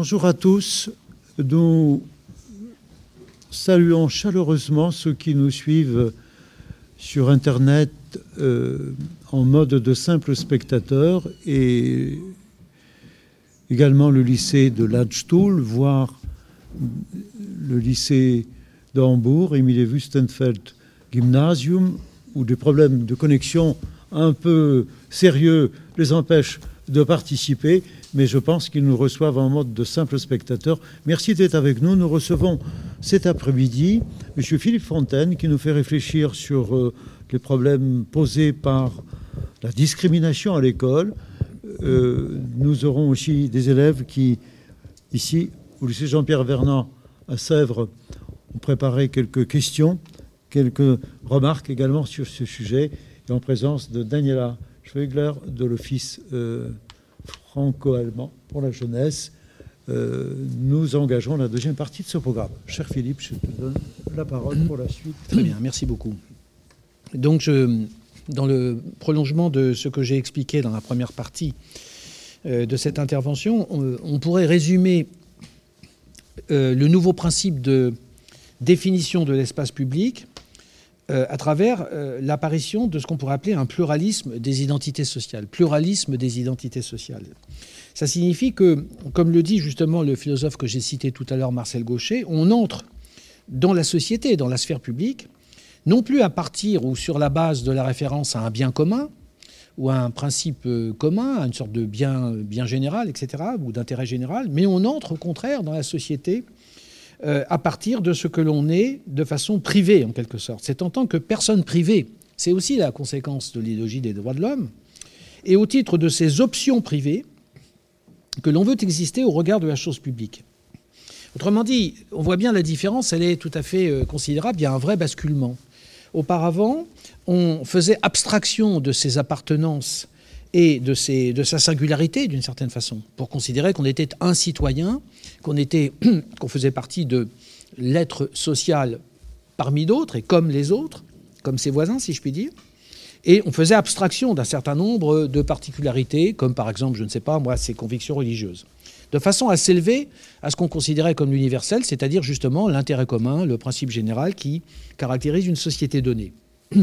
Bonjour à tous. Nous saluons chaleureusement ceux qui nous suivent sur Internet euh, en mode de simple spectateur et également le lycée de Ladstuhl, voire le lycée de Hambourg, Emilie Wüstenfeld Gymnasium, où des problèmes de connexion un peu sérieux les empêchent de participer, mais je pense qu'ils nous reçoivent en mode de simple spectateur. Merci d'être avec nous. Nous recevons cet après-midi M. Philippe Fontaine qui nous fait réfléchir sur euh, les problèmes posés par la discrimination à l'école. Euh, nous aurons aussi des élèves qui, ici, au lycée Jean-Pierre Vernant à Sèvres, ont préparé quelques questions, quelques remarques également sur ce sujet, et en présence de Daniela Schwegler de l'Office euh, franco-allemand pour la jeunesse. Euh, nous engageons la deuxième partie de ce programme. Cher Philippe, je te donne la parole pour la suite. Très bien, merci beaucoup. Donc, je, dans le prolongement de ce que j'ai expliqué dans la première partie euh, de cette intervention, on, pourrait résumer le nouveau principe de définition de l'espace public euh, à travers euh, l'apparition de ce qu'on pourrait appeler un pluralisme des identités sociales. Pluralisme des identités sociales. Ça signifie que, comme le dit justement le philosophe que j'ai cité tout à l'heure, Marcel Gaucher, on entre dans la société, dans la sphère publique, non plus à partir ou sur la base de la référence à un bien commun, ou à un principe euh, commun, à une sorte de bien, bien général, etc., ou d'intérêt général, mais on entre au contraire dans la société euh, à partir de ce que l'on est de façon privée, en quelque sorte. C'est en tant que personne privée. C'est aussi la conséquence de l'idéologie des droits de l'homme. Et au titre de ces options privées, que l'on veut exister au regard de la chose publique. Autrement dit, on voit bien la différence, elle est tout à fait euh, considérable, il y a un vrai basculement. Auparavant, on faisait abstraction de ses appartenances et de, sa singularité d'une certaine façon, pour considérer qu'on était un citoyen, qu'on faisait partie de l'être social parmi d'autres et comme les autres, comme ses voisins, si je puis dire. Et on faisait abstraction d'un certain nombre de particularités, comme par exemple, je ne sais pas, moi, ses convictions religieuses, de façon à s'élever à ce qu'on considérait comme l'universel, c'est-à-dire justement l'intérêt commun, le principe général qui caractérise une société donnée.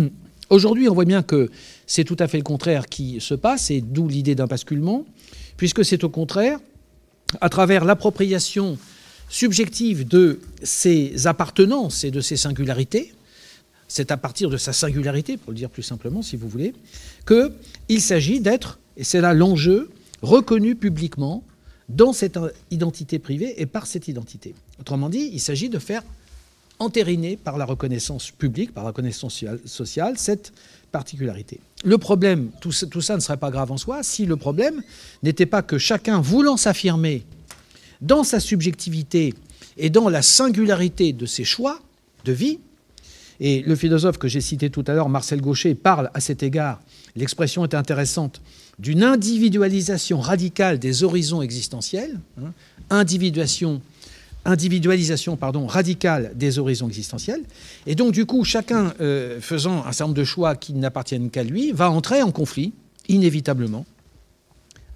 Aujourd'hui, on voit bien que c'est tout à fait le contraire qui se passe, et d'où l'idée d'un basculement, puisque c'est au contraire, à travers l'appropriation subjective de ses appartenances et de ses singularités, c'est à partir de sa singularité, pour le dire plus simplement, si vous voulez, qu'il s'agit d'être, et c'est là l'enjeu, reconnu publiquement dans cette identité privée et par cette identité. Autrement dit, il s'agit de faire entériner par la reconnaissance publique, par la reconnaissance sociale, cette particularité. Le problème, tout ça, ne serait pas grave en soi, si le problème n'était pas que chacun voulant s'affirmer dans sa subjectivité et dans la singularité de ses choix de vie, et le philosophe que j'ai cité tout à l'heure, Marcel Gaucher, parle à cet égard, l'expression est intéressante, d'une individualisation radicale des horizons existentiels, hein, individuation individualisation radicale des horizons existentiels. Et donc, du coup, chacun euh, faisant un certain nombre de choix qui n'appartiennent qu'à lui, va entrer en conflit, inévitablement,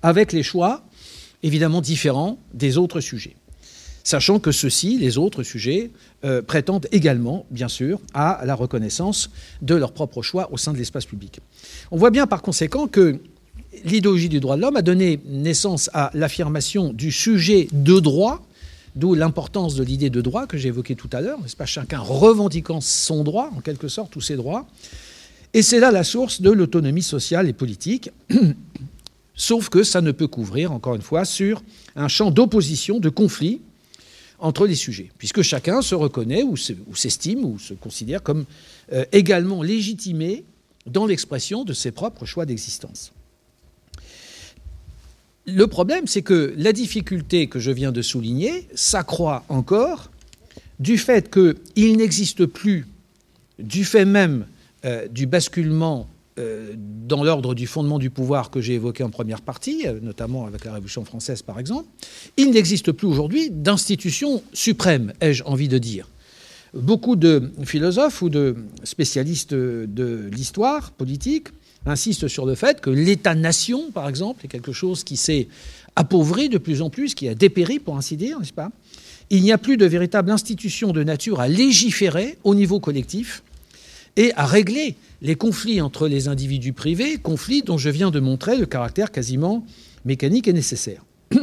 avec les choix, évidemment, différents des autres sujets. Sachant que ceux-ci, les autres sujets, euh, prétendent également, bien sûr, à la reconnaissance de leurs propres choix au sein de l'espace public. On voit bien par conséquent que l'idéologie du droit de l'homme a donné naissance à l'affirmation du sujet de droit D'où l'importance de l'idée de droit que j'ai évoquée tout à l'heure, n'est-ce pas? Chacun revendiquant son droit, en quelque sorte, tous ses droits. Et c'est là la source de l'autonomie sociale et politique, sauf que ça ne peut couvrir, encore une fois, sur un champ d'opposition, de conflit entre les sujets, puisque chacun se reconnaît ou s'estime ou se considère comme euh, également légitimé dans l'expression de ses propres choix d'existence. Le problème, c'est que la difficulté que je viens de souligner s'accroît encore du fait qu'il n'existe plus, du fait même euh, du basculement euh, dans l'ordre du fondement du pouvoir que j'ai évoqué en première partie, euh, notamment avec la Révolution française par exemple, il n'existe plus aujourd'hui d'institution suprême, ai-je envie de dire. Beaucoup de philosophes ou de spécialistes de l'histoire politique insiste sur le fait que l'État-nation, par exemple, est quelque chose qui s'est appauvri de plus en plus, qui a dépéri, pour ainsi dire, n'est-ce pas? Il n'y a plus de véritable institution de nature à légiférer au niveau collectif et à régler les conflits entre les individus privés, conflits dont je viens de montrer le caractère quasiment mécanique et nécessaire.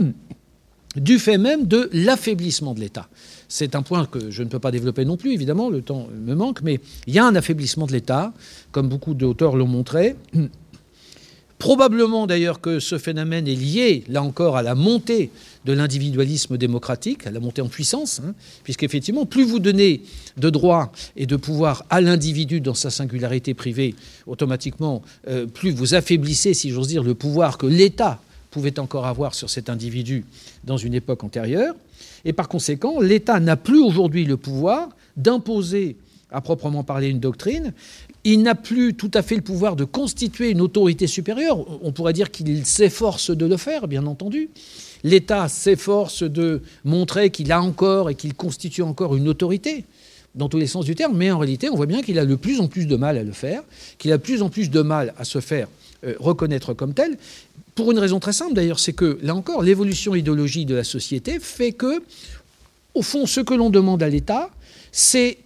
du fait même de l'affaiblissement de l'État. C'est un point que je ne peux pas développer non plus, évidemment, le temps me manque, mais il y a un affaiblissement de l'État, comme beaucoup d'auteurs l'ont montré. Probablement d'ailleurs que ce phénomène est lié, là encore, à la montée de l'individualisme démocratique, à la montée en puissance, hein, puisqu'effectivement, plus vous donnez de droits et de pouvoir à l'individu dans sa singularité privée, automatiquement, euh, plus vous affaiblissez, si j'ose dire, le pouvoir que l'État pouvait encore avoir sur cet individu dans une époque antérieure. Et par conséquent, l'État n'a plus aujourd'hui le pouvoir d'imposer à proprement parler une doctrine. Il n'a plus tout à fait le pouvoir de constituer une autorité supérieure. On pourrait dire qu'il s'efforce de le faire, bien entendu. L'État s'efforce de montrer qu'il a encore et qu'il constitue encore une autorité, dans tous les sens du terme, mais en réalité, on voit bien qu'il a de plus en plus de mal à le faire, qu'il a de plus en plus de mal à se faire euh, reconnaître comme tel, pour une raison très simple d'ailleurs, c'est que, là encore, l'évolution idéologique de la société fait que, au fond, ce que l'on demande à l'État, c'est,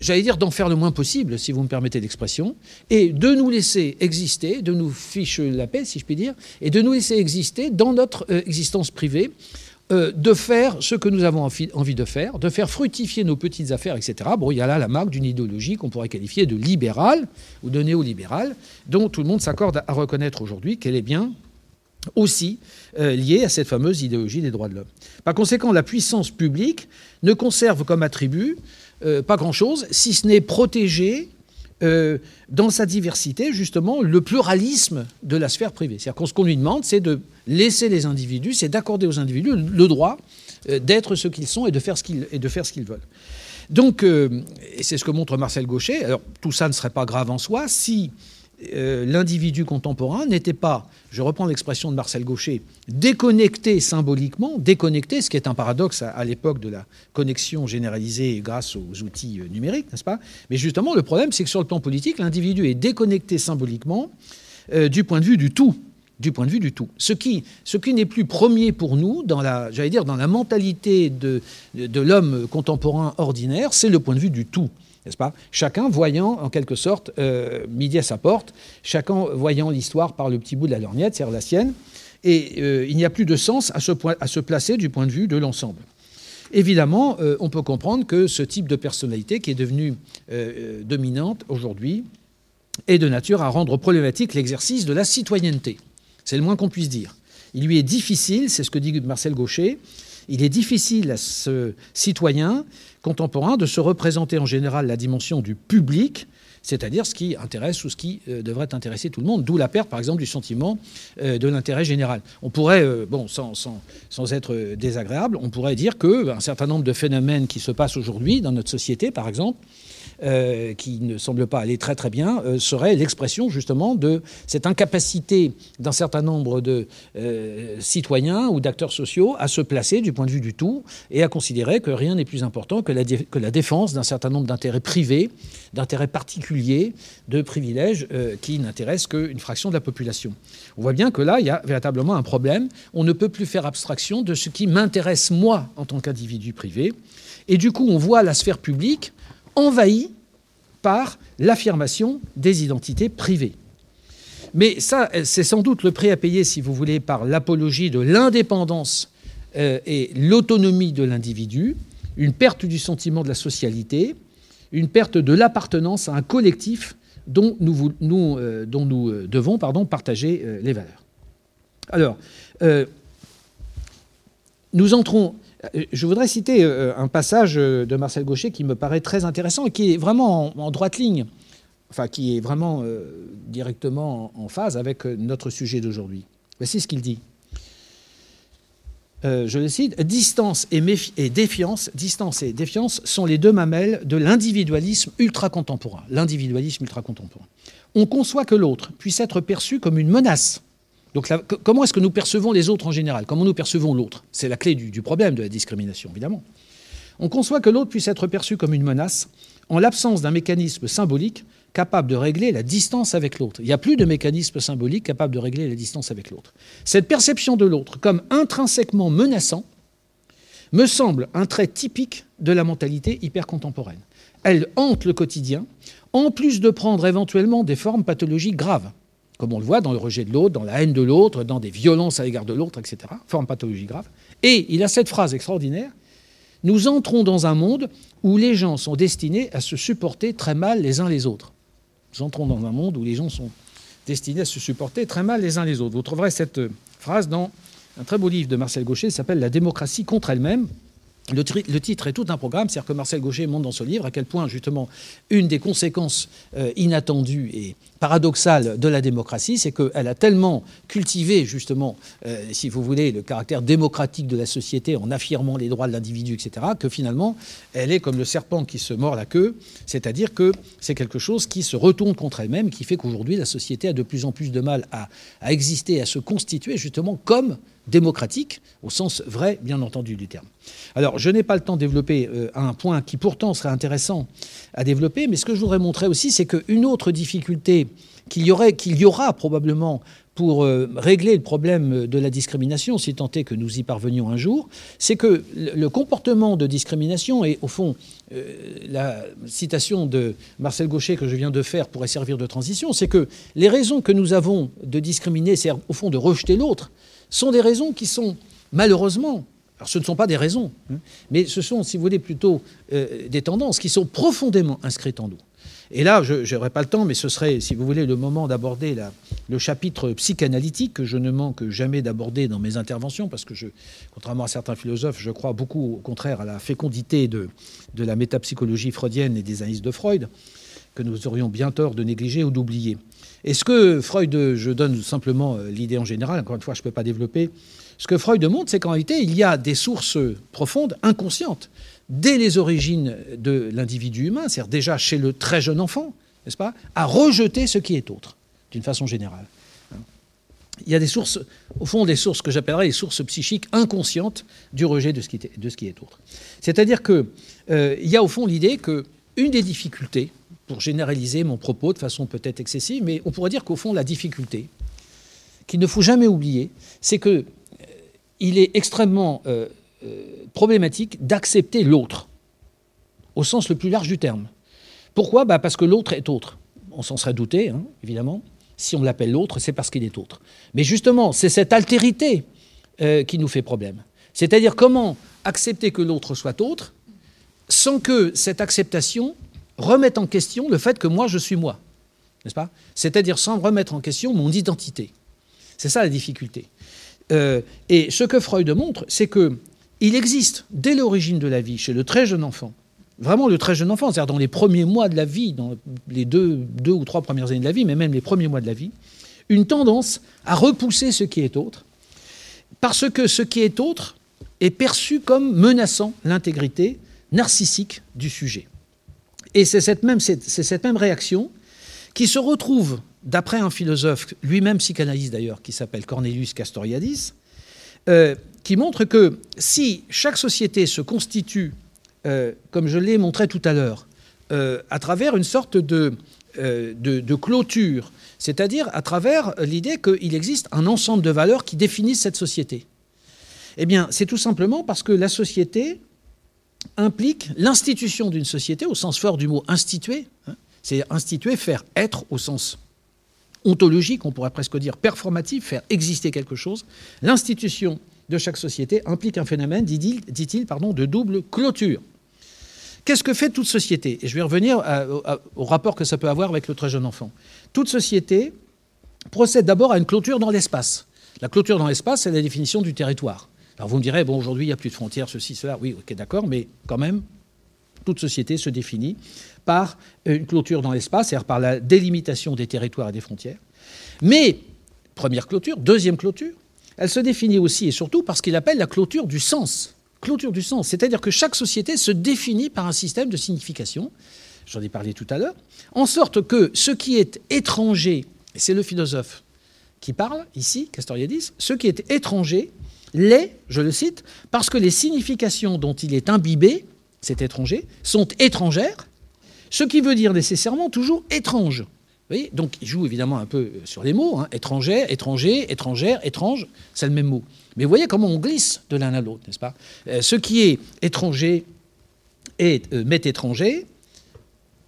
j'allais dire, d'en faire le moins possible, si vous me permettez l'expression, et de nous laisser exister, de nous ficher la paix, si je puis dire, et de nous laisser exister dans notre euh, existence privée, euh, de faire ce que nous avons envie de faire, de faire fructifier nos petites affaires, etc. Bon, il y a là la marque d'une idéologie qu'on pourrait qualifier de libérale ou de néolibérale, dont tout le monde s'accorde à reconnaître aujourd'hui qu'elle est bien aussi euh, lié à cette fameuse idéologie des droits de l'homme. Par conséquent, la puissance publique ne conserve comme attribut euh, pas grand-chose, si ce n'est protéger euh, dans sa diversité, justement, le pluralisme de la sphère privée. C'est-à-dire que ce qu'on lui demande, c'est de laisser les individus, c'est d'accorder aux individus le droit d'être ce qu'ils sont et de faire ce qu'ils, et de faire ce qu'ils veulent. Donc, c'est ce que montre Marcel Gaucher, alors tout ça ne serait pas grave en soi si euh, l'individu contemporain n'était pas, je reprends l'expression de Marcel Gaucher, déconnecté symboliquement, déconnecté, ce qui est un paradoxe à, l'époque de la connexion généralisée grâce aux outils euh, numériques, n'est-ce pas? Mais justement, le problème, c'est que sur le plan politique, l'individu est déconnecté symboliquement euh, du point de vue du tout du point de vue du tout. Ce qui, ce qui n'est plus premier pour nous, dans la, j'allais dire, dans la mentalité de, de l'homme contemporain ordinaire, c'est le point de vue du tout Chacun voyant, en quelque sorte, euh, midi à sa porte, chacun voyant l'histoire par le petit bout de la lorgnette, c'est-à-dire la sienne, et euh, il n'y a plus de sens à se, à se, placer du point de vue de l'ensemble. Évidemment, euh, on peut comprendre que ce type de personnalité qui est devenue dominante aujourd'hui est de nature à rendre problématique l'exercice de la citoyenneté. C'est le moins qu'on puisse dire. Il lui est difficile, c'est ce que dit Marcel Gaucher, il est difficile à ce citoyen contemporain de se représenter en général la dimension du public, c'est-à-dire ce qui intéresse ou ce qui euh, devrait intéresser tout le monde, d'où la perte, par exemple, du sentiment euh, de l'intérêt général. On pourrait, euh, bon, sans, sans, être désagréable, on pourrait dire qu'un certain nombre de phénomènes qui se passent aujourd'hui dans notre société, par exemple, euh, qui ne semble pas aller très très bien, euh, serait l'expression justement de cette incapacité d'un certain nombre de euh, citoyens ou d'acteurs sociaux à se placer du point de vue du tout et à considérer que rien n'est plus important que la, que la défense d'un certain nombre d'intérêts privés, d'intérêts particuliers, de privilèges qui n'intéressent qu'une fraction de la population. On voit bien que là, il y a véritablement un problème. On ne peut plus faire abstraction de ce qui m'intéresse moi en tant qu'individu privé. Et du coup, on voit la sphère publique envahi par l'affirmation des identités privées. Mais ça, c'est sans doute le prix à payer, si vous voulez, par l'apologie de l'indépendance euh, et l'autonomie de l'individu, une perte du sentiment de la socialité, une perte de l'appartenance à un collectif dont nous, euh, euh, devons partager les valeurs. Alors, nous entrons je voudrais citer euh, un passage euh, de Marcel Gaucher qui me paraît très intéressant et qui est vraiment en droite ligne, enfin qui est vraiment directement en phase avec notre sujet d'aujourd'hui. Voici ce qu'il dit. je le cite, distance et, et, défiance, distance et défiance sont les deux mamelles de l'individualisme ultra-contemporain. L'individualisme ultra-contemporain. On conçoit que l'autre puisse être perçu comme une menace donc comment est-ce que nous percevons les autres en général? Comment nous percevons l'autre? C'est la clé du, problème de la discrimination, évidemment. On conçoit que l'autre puisse être perçu comme une menace en l'absence d'un mécanisme symbolique capable de régler la distance avec l'autre. Il n'y a plus de mécanisme symbolique capable de régler la distance avec l'autre. Cette perception de l'autre comme intrinsèquement menaçant me semble un trait typique de la mentalité hyper contemporaine. Elle hante le quotidien, en plus de prendre éventuellement des formes pathologiques graves, comme on le voit dans le rejet de l'autre, dans la haine de l'autre, dans des violences à l'égard de l'autre, etc., formes pathologiques graves. Et il a cette phrase extraordinaire, nous entrons dans un monde où les gens sont destinés à se supporter très mal les uns les autres. Nous entrons dans un monde où les gens sont destinés à se supporter très mal les uns les autres. Vous trouverez cette euh, phrase dans un très beau livre de Marcel Gaucher qui s'appelle La démocratie contre elle-même. Le, titre est tout un programme, c'est-à-dire que Marcel Gaucher montre dans ce livre à quel point, justement, une des conséquences euh, inattendues et paradoxale de la démocratie, c'est qu'elle a tellement cultivé, justement, euh, si vous voulez, le caractère démocratique de la société en affirmant les droits de l'individu, etc., que finalement, elle est comme le serpent qui se mord la queue, c'est-à-dire que c'est quelque chose qui se retourne contre elle-même, qui fait qu'aujourd'hui, la société a de plus en plus de mal à, à exister, à se constituer, justement, comme démocratique, au sens vrai, bien entendu, du terme. Alors, je n'ai pas le temps de développer euh, un point qui pourtant serait intéressant à développer, mais ce que je voudrais montrer aussi, c'est qu'une autre difficulté qu'il y, aurait, qu'il y aura probablement pour euh, régler le problème de la discrimination, si tant est que nous y parvenions un jour, c'est que le comportement de discrimination, et au fond, euh, la citation de Marcel Gaucher que je viens de faire pourrait servir de transition, c'est que les raisons que nous avons de discriminer, c'est au fond de rejeter l'autre, sont des raisons qui sont malheureusement alors ce ne sont pas des raisons, hein, mais ce sont, si vous voulez, plutôt euh, des tendances qui sont profondément inscrites en nous. Et là, je n'aurai pas le temps, mais ce serait, si vous voulez, le moment d'aborder le chapitre psychanalytique que je ne manque jamais d'aborder dans mes interventions, parce que, contrairement à certains philosophes, je crois beaucoup, au contraire, à la fécondité de, de la métapsychologie freudienne et des analyses de Freud, que nous aurions bien tort de négliger ou d'oublier. Et ce que Freud, je donne simplement euh, l'idée en général, encore une fois, je ne peux pas développer, ce que Freud montre, c'est qu'en réalité, il y a des sources profondes, inconscientes, dès les origines de l'individu humain, c'est-à-dire déjà chez le très jeune enfant, n'est-ce pas, à rejeter ce qui est autre, d'une façon générale. Il y a des sources, au fond, des sources que j'appellerais les sources psychiques inconscientes du rejet de ce qui est, de ce qui est autre. C'est-à-dire qu'il euh, y a au fond l'idée que une des difficultés, pour généraliser mon propos de façon peut-être excessive, mais on pourrait dire qu'au fond, la difficulté, qu'il ne faut jamais oublier, c'est que il est extrêmement euh, euh, problématique d'accepter l'autre, au sens le plus large du terme. Pourquoi? Bah Parce que l'autre est autre. On s'en serait douté, hein, évidemment. Si on l'appelle l'autre, c'est parce qu'il est autre. Mais justement, c'est cette altérité euh, qui nous fait problème. C'est-à-dire comment accepter que l'autre soit autre sans que cette acceptation remette en question le fait que moi, je suis moi. N'est-ce pas? C'est-à-dire sans remettre en question mon identité. C'est ça la difficulté. Euh, et ce que Freud montre, c'est que il existe dès l'origine de la vie, chez le très jeune enfant, vraiment le très jeune enfant, c'est-à-dire dans les premiers mois de la vie, dans les deux, deux ou trois premières années de la vie, mais même les premiers mois de la vie, une tendance à repousser ce qui est autre, parce que ce qui est autre est perçu comme menaçant l'intégrité narcissique du sujet. Et c'est cette cette même réaction qui se retrouve, d'après un philosophe, lui-même psychanalyste d'ailleurs, qui s'appelle Cornelius Castoriadis, euh, qui montre que si chaque société se constitue, euh, comme je l'ai montré tout à l'heure, euh, à travers une sorte de, clôture, c'est-à-dire à travers l'idée qu'il existe un ensemble de valeurs qui définissent cette société, eh bien, c'est tout simplement parce que la société implique l'institution d'une société, au sens fort du mot instituer, hein, c'est instituer, faire être au sens ontologique, on pourrait presque dire performatif, faire exister quelque chose. L'institution de chaque société implique un phénomène, dit-il, pardon, de double clôture. Qu'est-ce que fait toute société? Et je vais revenir au rapport que ça peut avoir avec le très jeune enfant. Toute société procède d'abord à une clôture dans l'espace. La clôture dans l'espace, c'est la définition du territoire. Alors vous me direz, bon, aujourd'hui, il n'y a plus de frontières, ceci, cela. Oui, ok, d'accord, mais quand même, toute société se définit par une clôture dans l'espace, c'est-à-dire par la délimitation des territoires et des frontières. Mais, première clôture, deuxième clôture, elle se définit aussi et surtout par ce qu'il appelle la clôture du sens. Clôture du sens, c'est-à-dire que chaque société se définit par un système de signification, j'en ai parlé tout à l'heure, en sorte que ce qui est étranger, c'est le philosophe qui parle ici, Castoriadis, ce qui est étranger l'est, je le cite, parce que les significations dont il est imbibé, cet étranger, sont étrangères, Ce qui veut dire nécessairement toujours étrange. Donc il joue évidemment un peu sur les mots, hein. étranger, étranger, étrangère, étrange, c'est le même mot. Mais vous voyez comment on glisse de l'un à l'autre, n'est-ce pas? Euh, Ce qui est étranger est, euh, m'est étranger,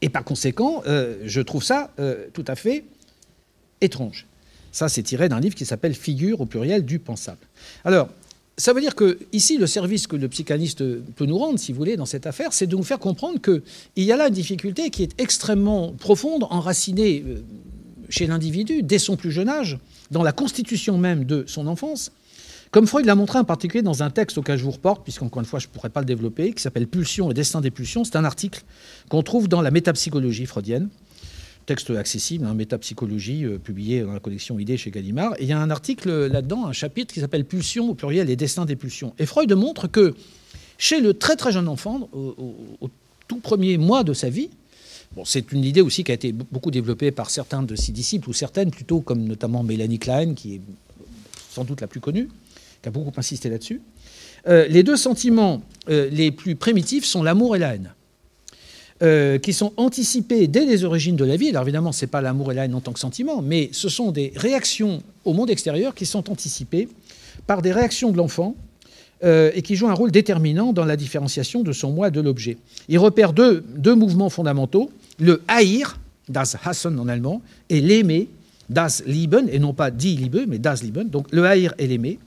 et par conséquent, euh, je trouve ça tout à fait étrange. Ça, c'est tiré d'un livre qui s'appelle Figure au pluriel du pensable. Alors, ça veut dire que ici, le service que le psychanalyste peut nous rendre, si vous voulez, dans cette affaire, c'est de nous faire comprendre qu'il y a là une difficulté qui est extrêmement profonde, enracinée euh, chez l'individu dès son plus jeune âge, dans la constitution même de son enfance. Comme Freud l'a montré en particulier dans un texte auquel je vous reporte, puisqu'encore une fois je ne pourrais pas le développer, qui s'appelle Pulsion et destin des pulsions. C'est un article qu'on trouve dans la métapsychologie freudienne texte accessible, hein, métapsychologie, euh, publié dans la collection Idées chez Gallimard. Il y a un article là-dedans, un chapitre qui s'appelle Pulsion au pluriel et destin des pulsions. Et Freud montre que chez le très très jeune enfant, au, tout premier mois de sa vie, c'est une idée aussi qui a été beaucoup développée par certains de ses disciples, ou certaines plutôt, comme notamment Mélanie Klein, qui est sans doute la plus connue, qui a beaucoup insisté là-dessus. Euh, les deux sentiments euh, les plus primitifs sont l'amour et la haine. Euh, qui sont anticipées dès les origines de la vie. Alors évidemment, ce n'est pas l'amour et la haine en tant que sentiment, mais ce sont des réactions au monde extérieur qui sont anticipées par des réactions de l'enfant euh, et qui jouent un rôle déterminant dans la différenciation de son moi de l'objet. Il repère deux, deux, mouvements fondamentaux, le haïr, das Hassen en allemand, et l'aimer, das Lieben, et non pas die Liebe, mais das Lieben, donc le haïr et l'aimer,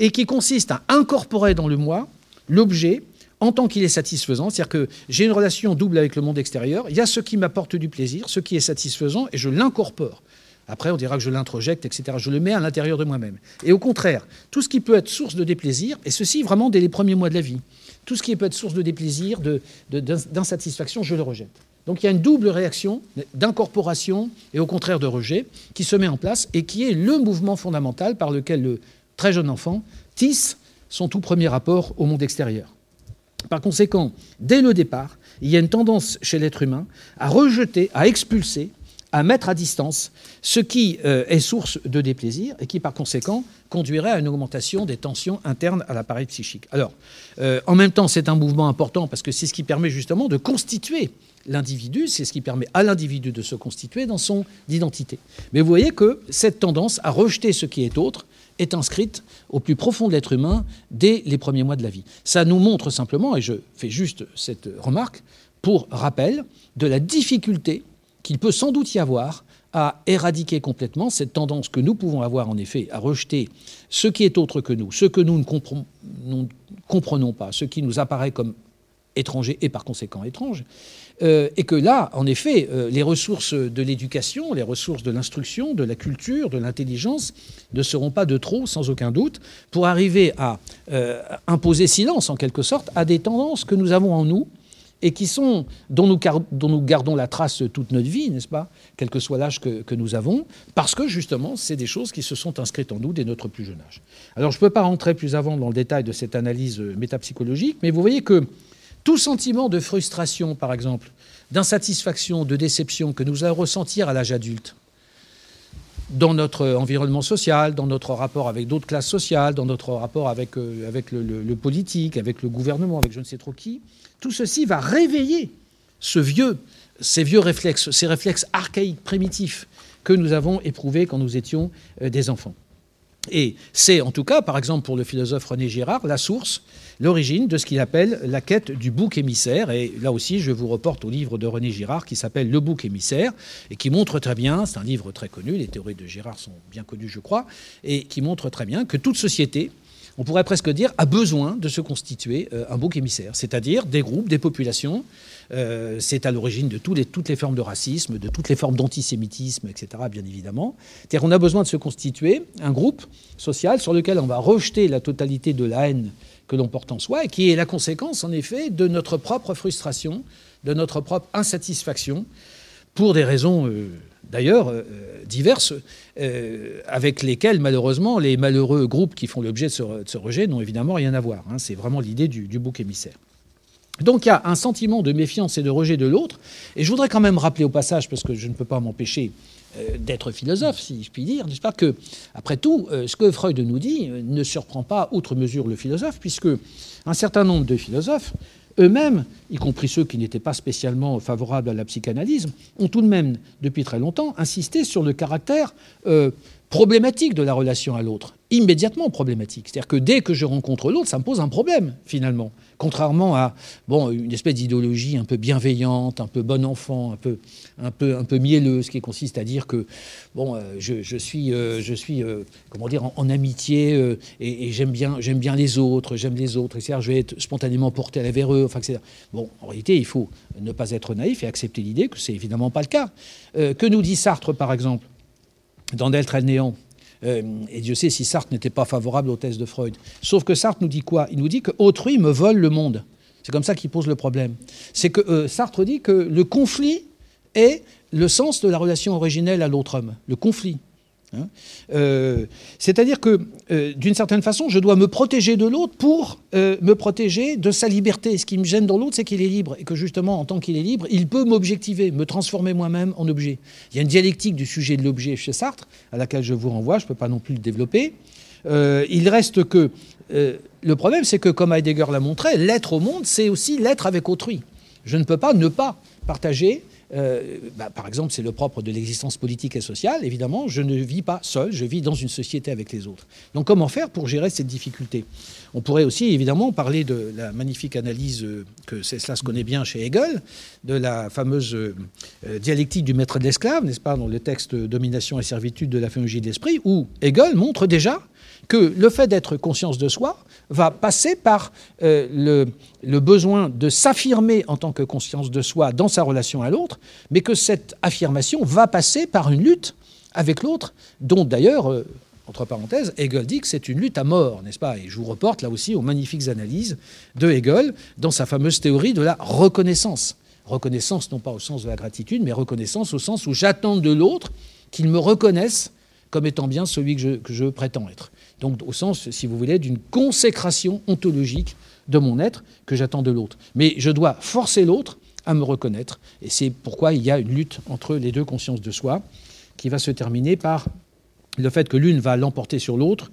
et qui consiste à incorporer dans le moi l'objet en tant qu'il est satisfaisant, c'est-à-dire que j'ai une relation double avec le monde extérieur, il y a ce qui m'apporte du plaisir, ce qui est satisfaisant, et je l'incorpore. Après, on dira que je l'introjecte, etc. Je le mets à l'intérieur de moi-même. Et au contraire, tout ce qui peut être source de déplaisir, et ceci vraiment dès les premiers mois de la vie, tout ce qui peut être source de déplaisir, d'insatisfaction, je le rejette. Donc il y a une double réaction d'incorporation et au contraire de rejet qui se met en place et qui est le mouvement fondamental par lequel le très jeune enfant tisse son tout premier rapport au monde extérieur. Par conséquent, dès le départ, il y a une tendance chez l'être humain à rejeter, à expulser, à mettre à distance ce qui euh, est source de déplaisir et qui, par conséquent, conduirait à une augmentation des tensions internes à l'appareil psychique. Alors, euh, en même temps, c'est un mouvement important parce que c'est ce qui permet justement de constituer l'individu, c'est ce qui permet à l'individu de se constituer dans son identité. Mais vous voyez que cette tendance à rejeter ce qui est autre est inscrite au plus profond de l'être humain dès les premiers mois de la vie. Ça nous montre simplement, et je fais juste cette remarque, pour rappel de la difficulté qu'il peut sans doute y avoir à éradiquer complètement cette tendance que nous pouvons avoir en effet à rejeter ce qui est autre que nous, ce que nous ne comprenons pas, ce qui nous apparaît comme étranger et par conséquent étrange, euh, et que là, en effet, euh, les ressources de l'éducation, les ressources de l'instruction, de la culture, de l'intelligence ne seront pas de trop, sans aucun doute, pour arriver à euh, imposer silence, en quelque sorte, à des tendances que nous avons en nous et qui sont, dont nous, gardons la trace toute notre vie, n'est-ce pas, quel que soit l'âge que, nous avons, parce que justement, c'est des choses qui se sont inscrites en nous dès notre plus jeune âge. Alors, je ne peux pas rentrer plus avant dans le détail de cette analyse métapsychologique, mais vous voyez que tout sentiment de frustration, par exemple, d'insatisfaction, de déception que nous allons ressentir à l'âge adulte, dans notre environnement social, dans notre rapport avec d'autres classes sociales, dans notre rapport avec, euh, le, politique, avec le gouvernement, avec je ne sais trop qui, tout ceci va réveiller ces vieux réflexes, ces réflexes archaïques, primitifs que nous avons éprouvés quand nous étions euh, des enfants. Et c'est en tout cas, par exemple pour le philosophe René Girard, la source l'origine de ce qu'il appelle la quête du bouc émissaire. Et là aussi, je vous reporte au livre de René Girard qui s'appelle Le bouc émissaire et qui montre très bien, c'est un livre très connu, les théories de Girard sont bien connues, je crois, et qui montre très bien que toute société, on pourrait presque dire, a besoin de se constituer euh, un bouc émissaire, c'est-à-dire des groupes, des populations. Euh, c'est à l'origine de toutes les, formes de racisme, de toutes les formes d'antisémitisme, etc., bien évidemment. C'est-à-dire qu'on a besoin de se constituer un groupe social sur lequel on va rejeter la totalité de la haine que l'on porte en soi et qui est la conséquence, en effet, de notre propre frustration, de notre propre insatisfaction, pour des raisons euh, d'ailleurs euh, diverses, avec lesquelles, malheureusement, les malheureux groupes qui font l'objet de, ce rejet n'ont évidemment rien à voir. Hein. C'est vraiment l'idée du bouc émissaire. Donc il y a un sentiment de méfiance et de rejet de l'autre. Et je voudrais quand même rappeler au passage, parce que je ne peux pas m'empêcher euh, d'être philosophe, si je puis dire, n'est-ce pas que, après tout, euh, ce que Freud nous dit euh, ne surprend pas outre mesure le philosophe, puisque un certain nombre de philosophes eux-mêmes, y compris ceux qui n'étaient pas spécialement favorables à la psychanalyse, ont tout de même, depuis très longtemps, insisté sur le caractère problématique de la relation à l'autre, immédiatement problématique. C'est-à-dire que dès que je rencontre l'autre, ça me pose un problème, finalement. Contrairement à bon, une espèce d'idéologie un peu bienveillante, un peu bon enfant, un peu, un peu, un peu mielleuse, qui consiste à dire que bon, euh, je, suis, euh, je suis euh, comment dire, en, amitié et, j'aime bien, bien les autres, j'aime les autres, etc. Je vais être spontanément porté vers eux, enfin, etc. Bon, en réalité, il faut ne pas être naïf et accepter l'idée que c'est évidemment pas le cas. que nous dit Sartre, par exemple? Dans D'être à néant. Euh, et Dieu sait si Sartre n'était pas favorable aux thèses de Freud. Sauf que Sartre nous dit quoi? Il nous dit que autrui me vole le monde. C'est comme ça qu'il pose le problème. C'est que euh, Sartre dit que le conflit est le sens de la relation originelle à l'autre homme. Le conflit. Hein. Euh, c'est-à-dire que, euh, d'une certaine façon, je dois me protéger de l'autre pour euh, me protéger de sa liberté. Ce qui me gêne dans l'autre, c'est qu'il est libre, et que justement, en tant qu'il est libre, il peut m'objectiver, me transformer moi-même en objet. Il y a une dialectique du sujet de l'objet chez Sartre, à laquelle je vous renvoie, je ne peux pas non plus le développer. il reste que... le problème, c'est que, comme Heidegger l'a montré, l'être au monde, c'est aussi l'être avec autrui. Je ne peux pas ne pas partager euh, bah, par exemple, c'est le propre de l'existence politique et sociale. Évidemment, je ne vis pas seul, je vis dans une société avec les autres. Donc, comment faire pour gérer cette difficulté? On pourrait aussi, évidemment, parler de la magnifique analyse que cela se connaît bien chez Hegel, de la fameuse euh, dialectique du maître de l'esclave, n'est-ce pas, dans le texte Domination et servitude de la phénologie de l'esprit, où Hegel montre déjà que le fait d'être conscience de soi va passer par le, le, besoin de s'affirmer en tant que conscience de soi dans sa relation à l'autre, mais que cette affirmation va passer par une lutte avec l'autre, dont d'ailleurs, euh, entre parenthèses, Hegel dit que c'est une lutte à mort, n'est-ce pas? Et je vous reporte là aussi aux magnifiques analyses de Hegel dans sa fameuse théorie de la reconnaissance. Reconnaissance non pas au sens de la gratitude, mais reconnaissance au sens où j'attends de l'autre qu'il me reconnaisse comme étant bien celui que je prétends être donc au sens, si vous voulez, d'une consécration ontologique de mon être que j'attends de l'autre. Mais je dois forcer l'autre à me reconnaître, et c'est pourquoi il y a une lutte entre les deux consciences de soi, qui va se terminer par le fait que l'une va l'emporter sur l'autre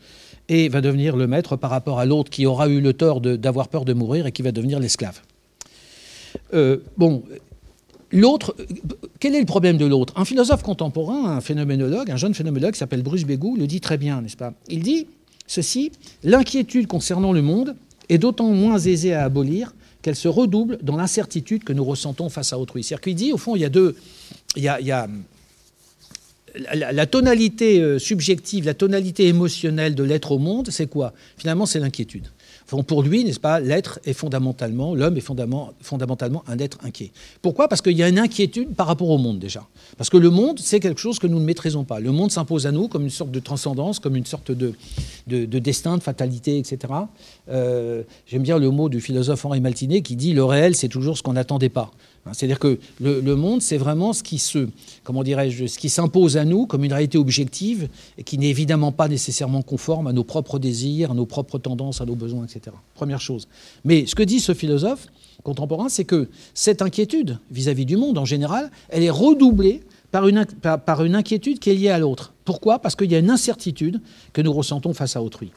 et va devenir le maître par rapport à l'autre qui aura eu le tort d'avoir peur de mourir et qui va devenir l'esclave. Euh, bon, L'autre, quel est le problème de l'autre? Un philosophe contemporain, un phénoménologue, un jeune phénoménologue qui s'appelle Bruce Bégou, le dit très bien, n'est-ce pas? Il dit ceci l'inquiétude concernant le monde est d'autant moins aisée à abolir qu'elle se redouble dans l'incertitude que nous ressentons face à autrui. C'est-à-dire qu'il dit, au fond, il y a deux. La, tonalité euh, subjective, la tonalité émotionnelle de l'être au monde, c'est quoi? Finalement, c'est l'inquiétude pour lui, n'est-ce pas, l'être est fondamentalement, l'homme est fondamentalement un être inquiet. Pourquoi? Parce qu'il y a une inquiétude par rapport au monde déjà. Parce que le monde, c'est quelque chose que nous ne maîtrisons pas. Le monde s'impose à nous comme une sorte de transcendance, comme une sorte de, de, destin, de fatalité, etc. Euh, j'aime bien le mot du philosophe Henri Maltinet qui dit le réel, c'est toujours ce qu'on n'attendait pas. Hein, c'est-à-dire que le, monde, c'est vraiment ce qui se, comment dirais-je, ce qui s'impose à nous comme une réalité objective et qui n'est évidemment pas nécessairement conforme à nos propres désirs, à nos propres tendances, à nos besoins, etc. Première chose. Mais ce que dit ce philosophe contemporain, c'est que cette inquiétude vis-à-vis du monde en général, elle est redoublée par une, par une inquiétude qui est liée à l'autre. Pourquoi? Parce qu'il y a une incertitude que nous ressentons face à autrui.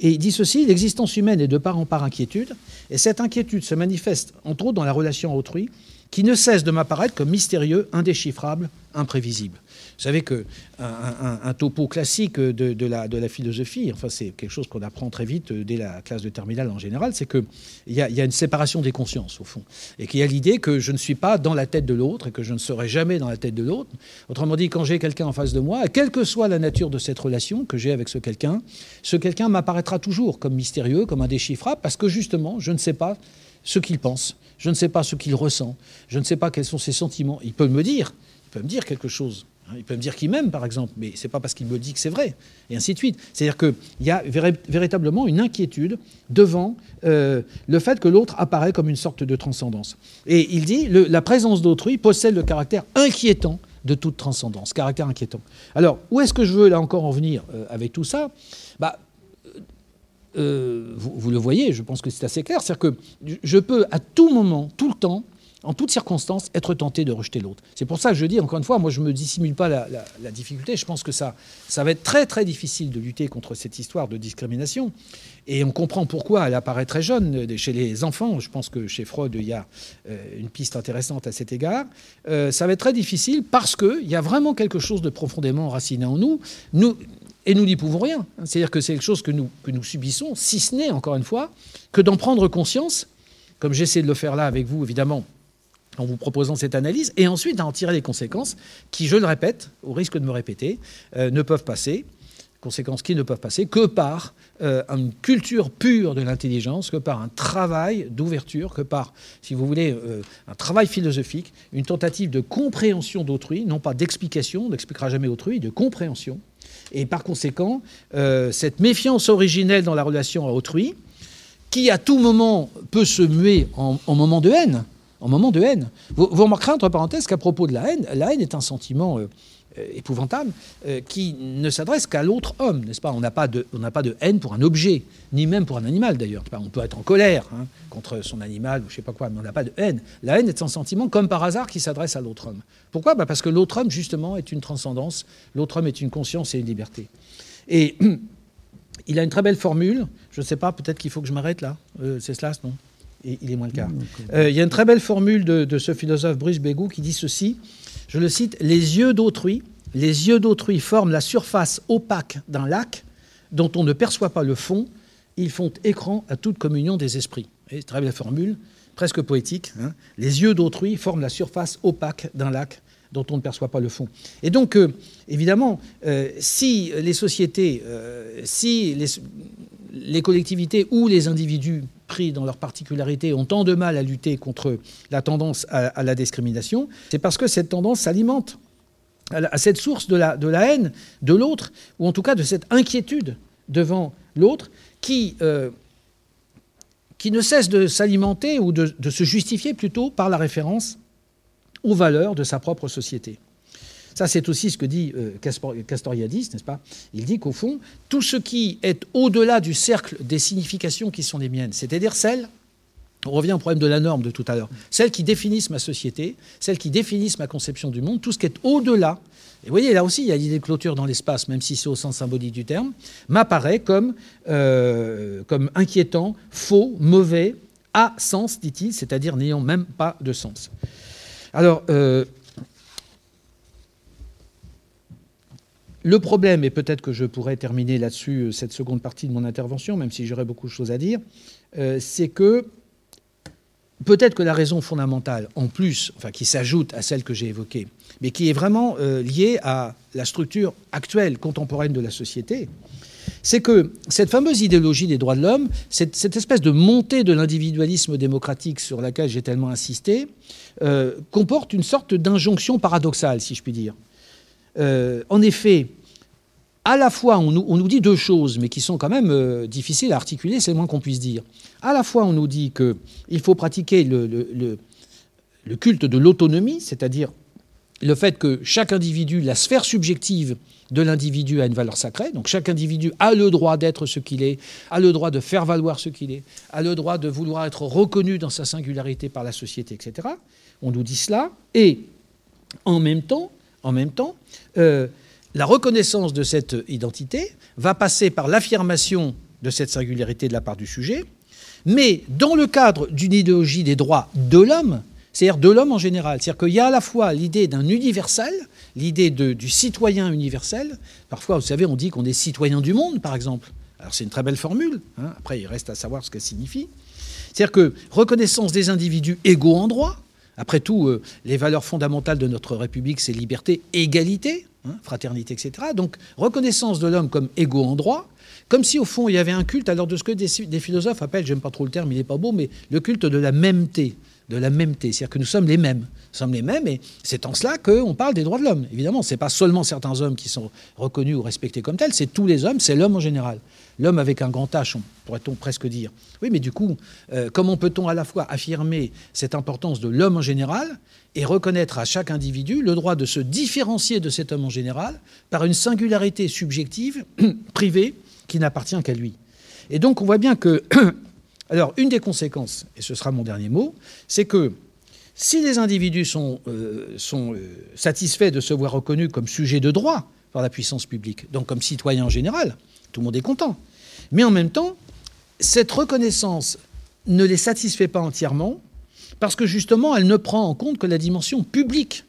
Et il dit ceci, l'existence humaine est de part en part inquiétude, et cette inquiétude se manifeste entre autres dans la relation à autrui, qui ne cesse de m'apparaître comme mystérieux, indéchiffrable, imprévisible. Vous savez qu'un un, topo classique de, la, philosophie, enfin c'est quelque chose qu'on apprend très vite dès la classe de terminale en général, c'est qu'il y, y a une séparation des consciences au fond, et qu'il y a l'idée que je ne suis pas dans la tête de l'autre et que je ne serai jamais dans la tête de l'autre. Autrement dit, quand j'ai quelqu'un en face de moi, quelle que soit la nature de cette relation que j'ai avec ce quelqu'un, ce quelqu'un m'apparaîtra toujours comme mystérieux, comme indéchiffrable, parce que justement, je ne sais pas ce qu'il pense, je ne sais pas ce qu'il ressent, je ne sais pas quels sont ses sentiments. Il peut me dire, il peut me dire quelque chose. Hein. Il peut me dire qu'il m'aime, par exemple, mais ce n'est pas parce qu'il me dit que c'est vrai, et ainsi de suite. C'est-à-dire qu'il y a véritablement une inquiétude devant euh, le fait que l'autre apparaît comme une sorte de transcendance. Et il dit, la présence d'autrui possède le caractère inquiétant de toute transcendance, caractère inquiétant. Alors, où est-ce que je veux là encore en venir euh, avec tout ça? Bah, euh, vous, le voyez, je pense que c'est assez clair, c'est-à-dire que je peux à tout moment, tout le temps, en toutes circonstances, être tenté de rejeter l'autre. C'est pour ça que je dis, encore une fois, moi je ne me dissimule pas la, difficulté. Je pense que ça, ça va être très très difficile de lutter contre cette histoire de discrimination. Et on comprend pourquoi elle apparaît très jeune chez les enfants. Je pense que chez Freud, il y a euh, une piste intéressante à cet égard. Euh, ça va être très difficile parce qu'il y a vraiment quelque chose de profondément enraciné en nous. nous et nous n'y pouvons rien. C'est-à-dire que c'est quelque chose que nous, subissons, si ce n'est, encore une fois, que d'en prendre conscience, comme j'essaie de le faire là avec vous, évidemment, en vous proposant cette analyse, et ensuite d'en tirer les conséquences qui, je le répète, au risque de me répéter, euh, ne peuvent passer, conséquences qui ne peuvent passer que par euh, une culture pure de l'intelligence, que par un travail d'ouverture, que par, si vous voulez, euh, un travail philosophique, une tentative de compréhension d'autrui, non pas d'explication, on n'expliquera jamais autrui, de compréhension. Et par conséquent, cette méfiance originelle dans la relation à autrui, qui à tout moment peut se muer en moment de haine, en moment de haine. Vous, remarquerez, entre parenthèses, qu'à propos de la haine, la haine est un sentiment euh, euh, épouvantable euh, qui ne s'adresse qu'à l'autre homme, n'est-ce pas? On n'a pas, de, pas de haine pour un objet, ni même pour un animal d'ailleurs. On peut être en colère hein, contre son animal ou je ne sais pas quoi, mais on n'a pas de haine. La haine est un sentiment, comme par hasard, qui s'adresse à l'autre homme. Pourquoi? Bah, Parce que l'autre homme, justement, est une transcendance, l'autre homme est une conscience et une liberté. Et il a une très belle formule, je ne sais pas, peut-être qu'il faut que je m'arrête là, c'est cela, non? Et il est moins le cas. Euh, il y a une très belle formule de, ce philosophe Bruce Bégou qui dit ceci, je le cite, Les yeux d'autrui, les yeux d'autrui forment la surface opaque d'un lac dont on ne perçoit pas le fond, ils font écran à toute communion des esprits. Très belle formule, presque poétique. Hein. les yeux d'autrui forment la surface opaque d'un lac dont on ne perçoit pas le fond. Et donc, euh, évidemment, euh, si les sociétés, si les, collectivités ou les individus pris dans leur particularité ont tant de mal à lutter contre la tendance à, la discrimination, c'est parce que cette tendance s'alimente à cette source de la, haine de l'autre, ou en tout cas de cette inquiétude devant l'autre, qui, euh, ne cesse de s'alimenter ou de se justifier plutôt par la référence aux valeurs de sa propre société. Ça, c'est aussi ce que dit euh, Castoriadis, n'est-ce pas? Il dit qu'au fond, tout ce qui est au-delà du cercle des significations qui sont les miennes, c'est-à-dire celles, on revient au problème de la norme de tout à l'heure, celles qui définissent ma société, celles qui définissent ma conception du monde, tout ce qui est au-delà, et vous voyez, là aussi, il y a l'idée de clôture dans l'espace, même si c'est au sens symbolique du terme, m'apparaît comme, euh, comme inquiétant, faux, mauvais, à sens, dit-il, c'est-à-dire n'ayant même pas de sens. Alors, euh, Le problème, et peut-être que je pourrais terminer là-dessus euh, cette seconde partie de mon intervention, même si j'aurais beaucoup de choses à dire, euh, c'est que peut-être que la raison fondamentale, en plus, enfin qui s'ajoute à celle que j'ai évoquée, mais qui est vraiment liée à la structure actuelle, contemporaine de la société, c'est que cette fameuse idéologie des droits de l'homme, cette, espèce de montée de l'individualisme démocratique sur laquelle j'ai tellement insisté, comporte une sorte d'injonction paradoxale, si je puis dire. Euh, en effet, à la fois, on nous, dit deux choses, mais qui sont quand même euh, difficiles à articuler, c'est le moins qu'on puisse dire. À la fois, on nous dit qu'il faut pratiquer le, culte de l'autonomie, c'est-à-dire le fait que chaque individu, la sphère subjective de l'individu a une valeur sacrée, donc chaque individu a le droit d'être ce qu'il est, a le droit de faire valoir ce qu'il est, a le droit de vouloir être reconnu dans sa singularité par la société, etc. On nous dit cela, et en même temps, euh, la reconnaissance de cette identité va passer par l'affirmation de cette singularité de la part du sujet, mais dans le cadre d'une idéologie des droits de l'homme, c'est-à-dire de l'homme en général. C'est-à-dire qu'il y a à la fois l'idée d'un universel, l'idée du citoyen universel. Parfois, vous savez, on dit qu'on est citoyen du monde, par exemple. Alors c'est une très belle formule. Hein. Après, il reste à savoir ce qu'elle signifie. C'est-à-dire que reconnaissance des individus égaux en droit, après tout, euh, les valeurs fondamentales de notre République, c'est liberté, égalité, hein, fraternité, etc. Donc, reconnaissance de l'homme comme égaux en droit, comme si au fond il y avait un culte, alors de ce que des, philosophes appellent, j'aime pas trop le terme, il n'est pas beau, mais le culte de la mêmeté, de la mêmeté, c'est-à-dire que nous sommes les mêmes. Nous sommes les mêmes et c'est en cela qu'on parle des droits de l'homme. Évidemment, ce n'est pas seulement certains hommes qui sont reconnus ou respectés comme tels, c'est tous les hommes, c'est l'homme en général. L'homme avec un grand H, pourrait-on presque dire. Oui, mais du coup, euh, comment peut-on à la fois affirmer cette importance de l'homme en général et reconnaître à chaque individu le droit de se différencier de cet homme en général par une singularité subjective, privée, qui n'appartient qu'à lui? Et donc, on voit bien que. Alors, une des conséquences, et ce sera mon dernier mot, c'est que Si les individus sont, sont satisfaits de se voir reconnus comme sujets de droit par la puissance publique, donc comme citoyens en général, tout le monde est content. Mais en même temps, cette reconnaissance ne les satisfait pas entièrement parce que justement, elle ne prend en compte que la dimension publique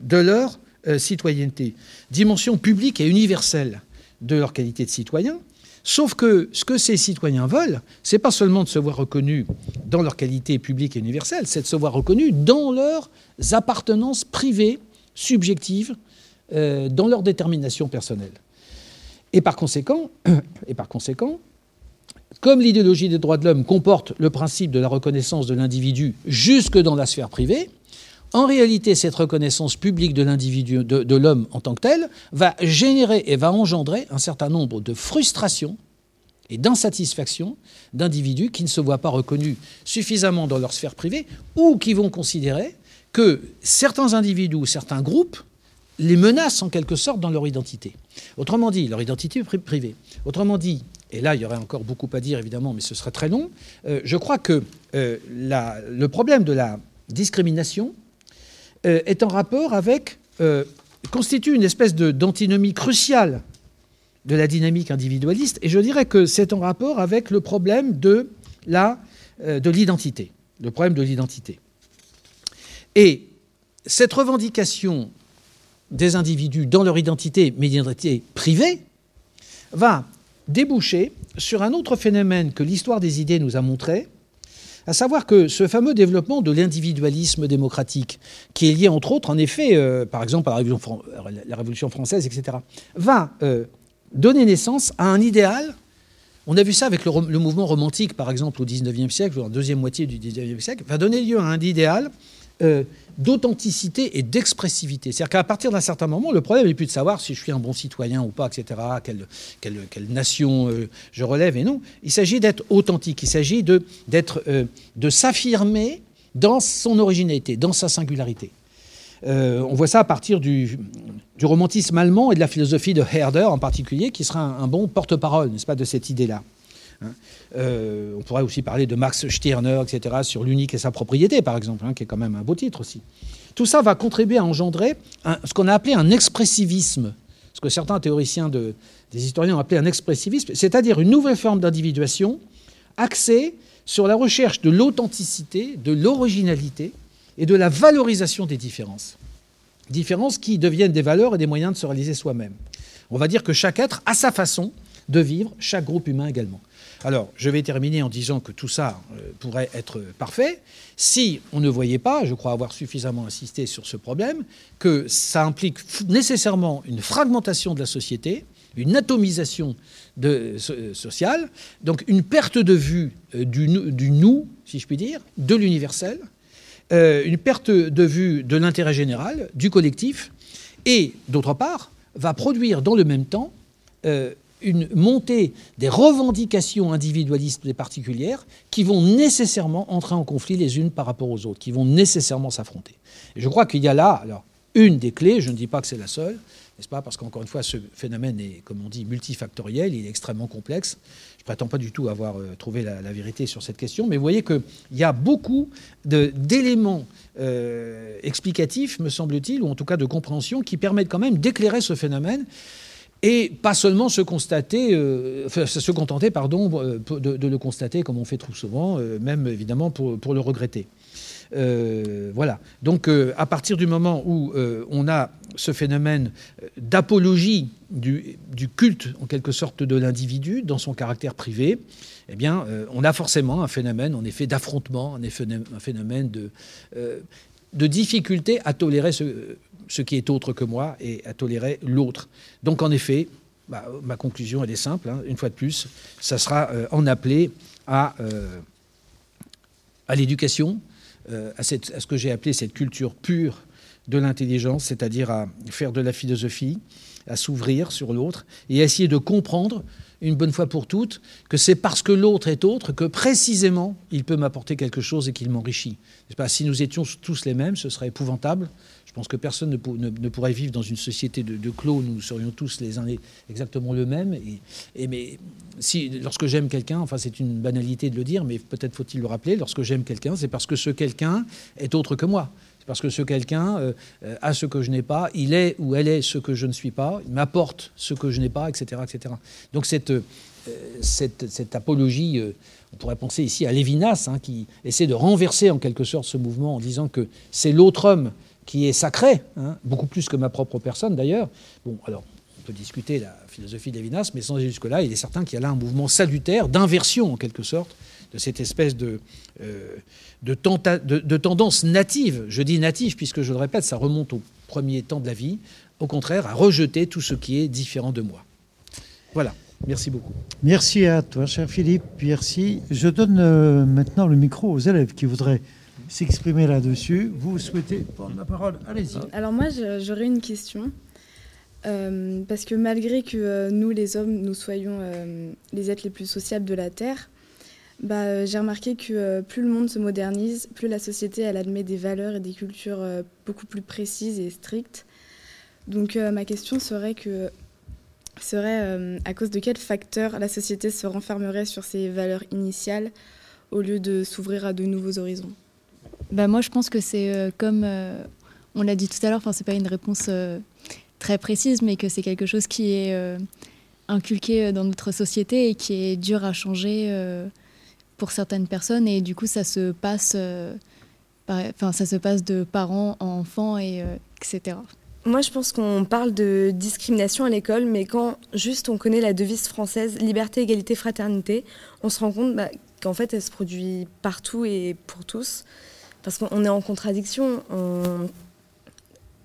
de leur euh, citoyenneté, dimension publique et universelle de leur qualité de citoyen. Sauf que ce que ces citoyens veulent, c'est pas seulement de se voir reconnus dans leur qualité publique et universelle, c'est de se voir reconnus dans leurs appartenances privées, subjectives, euh, dans leur détermination personnelle. Et par conséquent, et par conséquent comme l'idéologie des droits de l'homme comporte le principe de la reconnaissance de l'individu jusque dans la sphère privée, en réalité, cette reconnaissance publique de l'homme en tant que tel, va générer et va engendrer un certain nombre de frustrations et d'insatisfactions d'individus qui ne se voient pas reconnus suffisamment dans leur sphère privée ou qui vont considérer que certains individus ou certains groupes les menacent en quelque sorte dans leur identité. Autrement dit, leur identité privée. Autrement dit, et là il y aurait encore beaucoup à dire évidemment, mais ce serait très long, euh, je crois que euh, le problème de la discrimination est en rapport avec, constitue une espèce d'antinomie cruciale de la dynamique individualiste, et je dirais que c'est en rapport avec le problème de l'identité, le problème de l'identité. Et cette revendication des individus dans leur identité, mais identité privée, va déboucher sur un autre phénomène que l'histoire des idées nous a montré, à savoir que ce fameux développement de l'individualisme démocratique, qui est lié entre autres, en effet, euh, par exemple à la Révolution, française, etc., va euh, donner naissance à un idéal. On a vu ça avec le, mouvement romantique, par exemple, au XIXe siècle, ou en deuxième moitié du XIXe siècle, va donner lieu à un idéal euh, d'authenticité et d'expressivité. C'est-à-dire qu'à partir d'un certain moment, le problème n'est plus de savoir si je suis un bon citoyen ou pas, etc., quelle, nation euh, je relève et non. Il s'agit d'être authentique, il s'agit de, euh, de s'affirmer dans son originalité, dans sa singularité. on voit ça à partir du, du, romantisme allemand et de la philosophie de Herder en particulier, qui sera un bon porte-parole, n'est-ce pas, de cette idée-là. Hein. Euh, on pourrait aussi parler de Max Stirner, etc., sur l'unique et sa propriété, par exemple, hein, qui est quand même un beau titre aussi. Tout ça va contribuer à engendrer ce qu'on a appelé un expressivisme, ce que certains théoriciens des historiens ont appelé un expressivisme, c'est-à-dire une nouvelle forme d'individuation axée sur la recherche de l'authenticité, de l'originalité et de la valorisation des différences. Différences qui deviennent des valeurs et des moyens de se réaliser soi-même. On va dire que chaque être a sa façon de vivre, chaque groupe humain également. Alors, je vais terminer en disant que tout ça euh, pourrait être parfait. Si on ne voyait pas, je crois avoir suffisamment insisté sur ce problème, que ça implique nécessairement une fragmentation de la société, une atomisation euh, sociale, donc une perte de vue euh, du, nous, si je puis dire, de l'universel, une perte de vue de l'intérêt général, du collectif, et d'autre part, va produire dans le même temps une montée des revendications individualistes et particulières qui vont nécessairement entrer en conflit les unes par rapport aux autres, qui vont nécessairement s'affronter. Et je crois qu'il y a là, alors, une des clés, je ne dis pas que c'est la seule, n'est-ce pas Parce qu'encore une fois, ce phénomène est, comme on dit, multifactoriel, il est extrêmement complexe. Je ne prétends pas du tout avoir euh, trouvé la, vérité sur cette question, mais vous voyez qu'il y a beaucoup d'éléments euh, explicatifs, me semble-t-il, ou en tout cas de compréhension, qui permettent quand même d'éclairer ce phénomène et pas seulement se constater, euh, se contenter, pardon, euh, de, le constater comme on fait trop souvent, euh, même évidemment pour, le regretter. voilà. Donc, à partir du moment où on a ce phénomène d'apologie du, culte, en quelque sorte, de l'individu dans son caractère privé, eh bien, on a forcément un phénomène, en effet, d'affrontement, un phénomène de, de difficulté à tolérer ce ce qui est autre que moi et à tolérer l'autre. Donc en effet, bah, ma conclusion elle est simple, hein. une fois de plus, ça sera euh, en appelé à, euh, à l'éducation, euh, à, ce que j'ai appelé cette culture pure de l'intelligence, c'est-à-dire à faire de la philosophie, à s'ouvrir sur l'autre et à essayer de comprendre une bonne fois pour toutes que c'est parce que l'autre est autre que précisément il peut m'apporter quelque chose et qu'il m'enrichit. Si nous étions tous les mêmes, ce serait épouvantable. Je pense que personne ne, pourrait vivre dans une société de, clos où nous serions tous les uns exactement le même. Et, mais si, lorsque j'aime quelqu'un, enfin c'est une banalité de le dire, mais peut-être faut-il le rappeler, lorsque j'aime quelqu'un, c'est parce que ce quelqu'un est autre que moi. C'est parce que ce quelqu'un euh, a ce que je n'ai pas, il est ou elle est ce que je ne suis pas, il m'apporte ce que je n'ai pas, etc., etc. Donc cette, euh, cette, cette apologie, euh, on pourrait penser ici à Lévinas, hein, qui essaie de renverser en quelque sorte ce mouvement en disant que c'est l'autre homme qui est sacré, hein, beaucoup plus que ma propre personne d'ailleurs. Bon, alors on peut discuter la philosophie de mais sans jusque-là, il est certain qu'il y a là un mouvement salutaire, d'inversion en quelque sorte, de cette espèce de, de, de, tendance native, je dis native puisque je le répète, ça remonte au premier temps de la vie, au contraire, à rejeter tout ce qui est différent de moi. Voilà, merci beaucoup. Merci à toi, cher Philippe, merci. Je donne euh, maintenant le micro aux élèves qui voudraient s'exprimer là-dessus. Vous souhaitez prendre la parole? Allez-y. Alors moi, j'aurais une question. Euh, parce que malgré que euh, nous, les hommes, nous soyons les êtres les plus sociables de la Terre, bah, euh, J'ai remarqué que euh, plus le monde se modernise, plus la société elle admet des valeurs et des cultures euh, beaucoup plus précises et strictes. Donc ma question serait que serait à cause de quel facteur la société se renfermerait sur ses valeurs initiales au lieu de s'ouvrir à de nouveaux horizons? Bah Moi je pense que c'est comme on l'a dit tout à l'heure, enfin c'est pas une réponse très précise, mais que c'est quelque chose qui est inculqué dans notre société et qui est dur à changer pour certaines personnes et du coup ça se passe, euh, enfin, ça se passe de parents à enfants et euh, etc. Moi, je pense qu'on parle de discrimination à l'école, mais quand juste on connaît la devise française liberté, égalité, fraternité, on se rend compte bah, qu'en fait, elle se produit partout et pour tous, parce qu'on est en contradiction.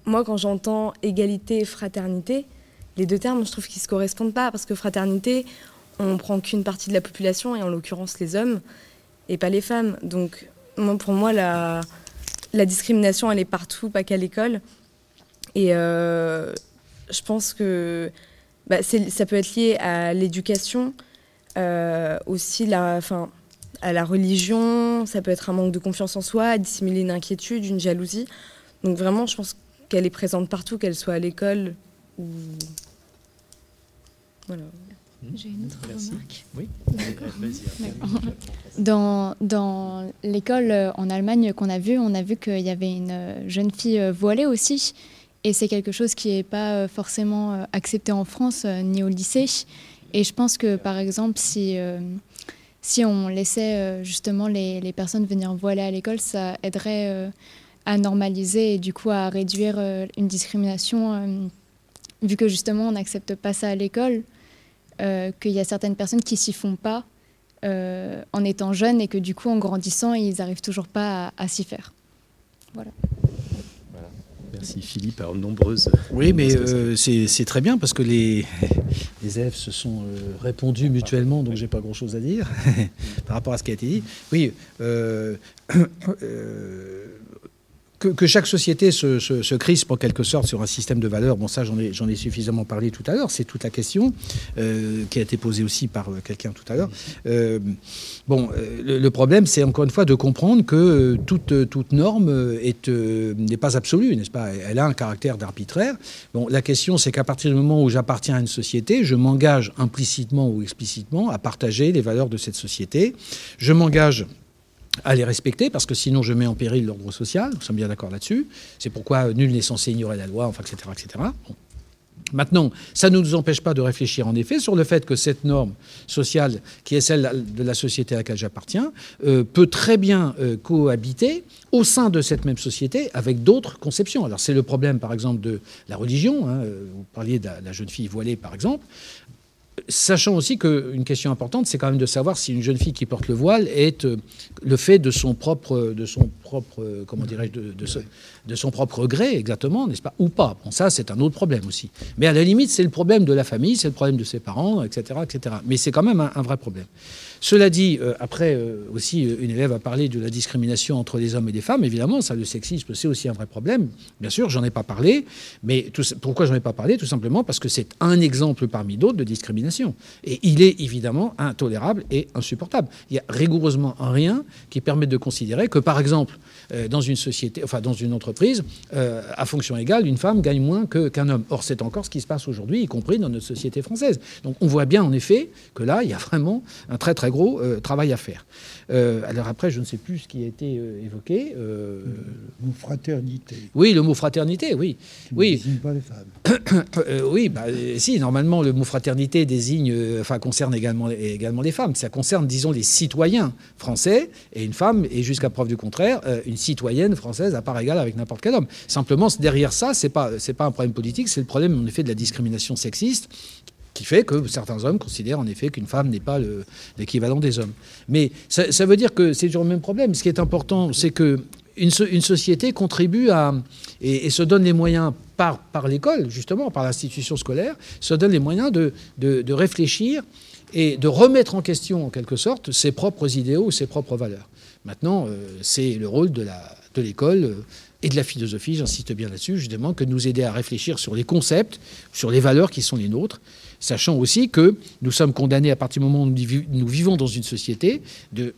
Moi, quand j'entends égalité fraternité, les deux termes, je trouve qu'ils se correspondent pas, parce que fraternité, on prend qu'une partie de la population, et en l'occurrence les hommes, et pas les femmes. Donc pour moi, la, discrimination, elle est partout, pas qu'à l'école. Et euh, je pense que bah, ça peut être lié à l'éducation, euh, aussi la, à la religion, ça peut être un manque de confiance en soi, à dissimuler une inquiétude, une jalousie. Donc vraiment, je pense qu'elle est présente partout, qu'elle soit à l'école ou... J'ai une autre remarque. Oui, Dans, dans l'école euh, en Allemagne qu'on a vu, on a vu qu'il y avait une euh, jeune fille euh, voilée aussi. Et c'est quelque chose qui n'est pas forcément accepté en France ni au lycée. Et je pense que, par exemple, si, si on laissait justement les, les, personnes venir voiler à l'école, ça aiderait à normaliser et du coup à réduire une discrimination, vu que justement on n'accepte pas ça à l'école. Euh, qu'il y a certaines personnes qui s'y font pas euh, en étant jeunes et que du coup, en grandissant, ils n'arrivent toujours pas à, s'y faire. Voilà. Merci Philippe. Alors, nombreuses. Oui, mais euh, c'est très bien parce que les, les élèves se sont répondus mutuellement, donc j'ai pas grand-chose à dire par rapport à ce qui a été dit. Oui, que, chaque société se, se, en quelque sorte sur un système de valeurs, bon ça j'en ai, ai, suffisamment parlé tout à l'heure, c'est toute la question euh, qui a été posée aussi par euh, quelqu'un tout à l'heure. Euh, bon, le, problème c'est encore une fois de comprendre que toute norme n'est pas absolue, n'est-ce pas? Elle a un caractère d'arbitraire. Bon, la question c'est qu'à partir du moment où j'appartiens à une société, je m'engage implicitement ou explicitement à partager les valeurs de cette société. Je m'engage à les respecter, parce que sinon je mets en péril l'ordre social, nous sommes bien d'accord là-dessus. C'est pourquoi nul n'est censé ignorer la loi, enfin, etc. Maintenant, ça ne nous empêche pas de réfléchir en effet sur le fait que cette norme sociale, qui est celle de la société à laquelle j'appartiens, euh, peut très bien euh, cohabiter au sein de cette même société avec d'autres conceptions. Alors c'est le problème, par exemple, de la religion. Hein, vous parliez de la jeune fille voilée, par exemple. Sachant aussi qu'une question importante, c'est quand même de savoir si une jeune fille qui porte le voile est euh, le fait de son propre, de son propre, comment dirais-je, de, de, son propre gré, exactement, n'est-ce pas, ou pas. Bon, ça, c'est un autre problème aussi. Mais à la limite, c'est le problème de la famille, c'est le problème de ses parents, etc., etc. Mais c'est quand même un, vrai problème. Cela dit, euh, après euh, aussi, euh, une élève a parlé de la discrimination entre les hommes et les femmes. Évidemment, ça, le sexisme, c'est aussi un vrai problème. Bien sûr, j'en ai pas parlé, mais pourquoi j'en ai pas parlé? Tout simplement parce que c'est un exemple parmi d'autres de discrimination. Et il est évidemment intolérable et insupportable. Il n'y a rigoureusement rien qui permette de considérer que, par exemple, dans une société, enfin dans une entreprise, à fonction égale, une femme gagne moins qu'un homme. Or, c'est encore ce qui se passe aujourd'hui, y compris dans notre société française. Donc, on voit bien en effet que là, il y a vraiment un très très gros euh, travail à faire. Euh, alors après, je ne sais plus ce qui a été euh, évoqué. le mot fraternité. Oui, le mot fraternité, oui. oui. Ne désigne pas les femmes. oui, bah, si, normalement, le mot fraternité désigne, enfin, concerne également, également les femmes. Ça concerne, disons, les citoyens français et une femme, et jusqu'à preuve du contraire, une citoyenne française à part égale avec n'importe quel homme. Simplement, derrière ça, c'est pas, c'est pas un problème politique, c'est le problème, en effet, de la discrimination sexiste qui fait que certains hommes considèrent en effet qu'une femme n'est pas l'équivalent des hommes. Mais ça, veut dire que c'est toujours le même problème. Ce qui est important, c'est que une, société contribue à et, se donne les moyens par, l'école, justement, par l'institution scolaire, se donne les moyens de, de, réfléchir et de remettre en question, en quelque sorte, ses propres idéaux, ses propres valeurs. Maintenant, euh, c'est le rôle de l'école de euh, et de la philosophie, j'insiste bien là-dessus, justement, que nous aider à réfléchir sur les concepts, sur les valeurs qui sont les nôtres, sachant aussi que nous sommes condamnés à partir du moment où nous vivons dans une société de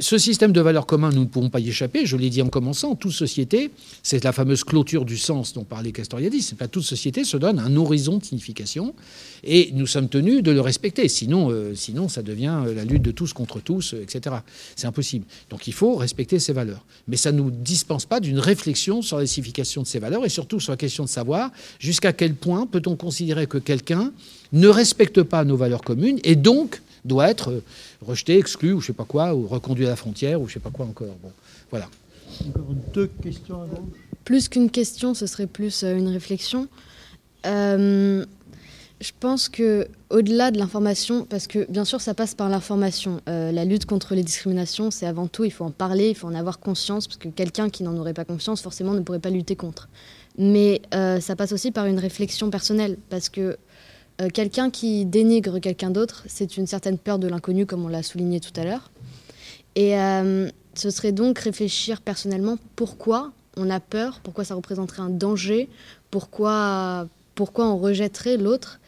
ce système de valeurs communs, nous ne pouvons pas y échapper. Je l'ai dit en commençant, toute société, c'est la fameuse clôture du sens dont parlait Castoriadis. Toute société se donne un horizon de signification et nous sommes tenus de le respecter. Sinon, euh, sinon ça devient euh, la lutte de tous contre tous, euh, etc. C'est impossible. Donc il faut respecter ces valeurs. Mais ça ne nous dispense pas d'une réflexion sur la signification de ces valeurs et surtout sur la question de savoir jusqu'à quel point peut-on considérer que quelqu'un ne respecte pas nos valeurs communes et donc doit être euh, rejeté, exclu, ou je sais pas quoi, ou reconduit à la frontière, ou je sais pas quoi encore. Bon, voilà. Encore deux questions à Plus qu'une question, ce serait plus euh, une réflexion. Euh, je pense que au-delà de l'information, parce que bien sûr ça passe par l'information, la lutte contre les discriminations, c'est avant tout, il faut en parler, il faut en avoir conscience, parce que quelqu'un qui n'en aurait pas conscience, forcément, ne pourrait pas lutter contre. Mais ça passe aussi par une réflexion personnelle, parce que euh, quelqu'un qui dénigre quelqu'un d'autre, c'est une certaine peur de l'inconnu, comme on l'a souligné tout à l'heure. Et euh, ce serait donc réfléchir personnellement pourquoi on a peur, pourquoi ça représenterait un danger, pourquoi, pourquoi on rejetterait l'autre,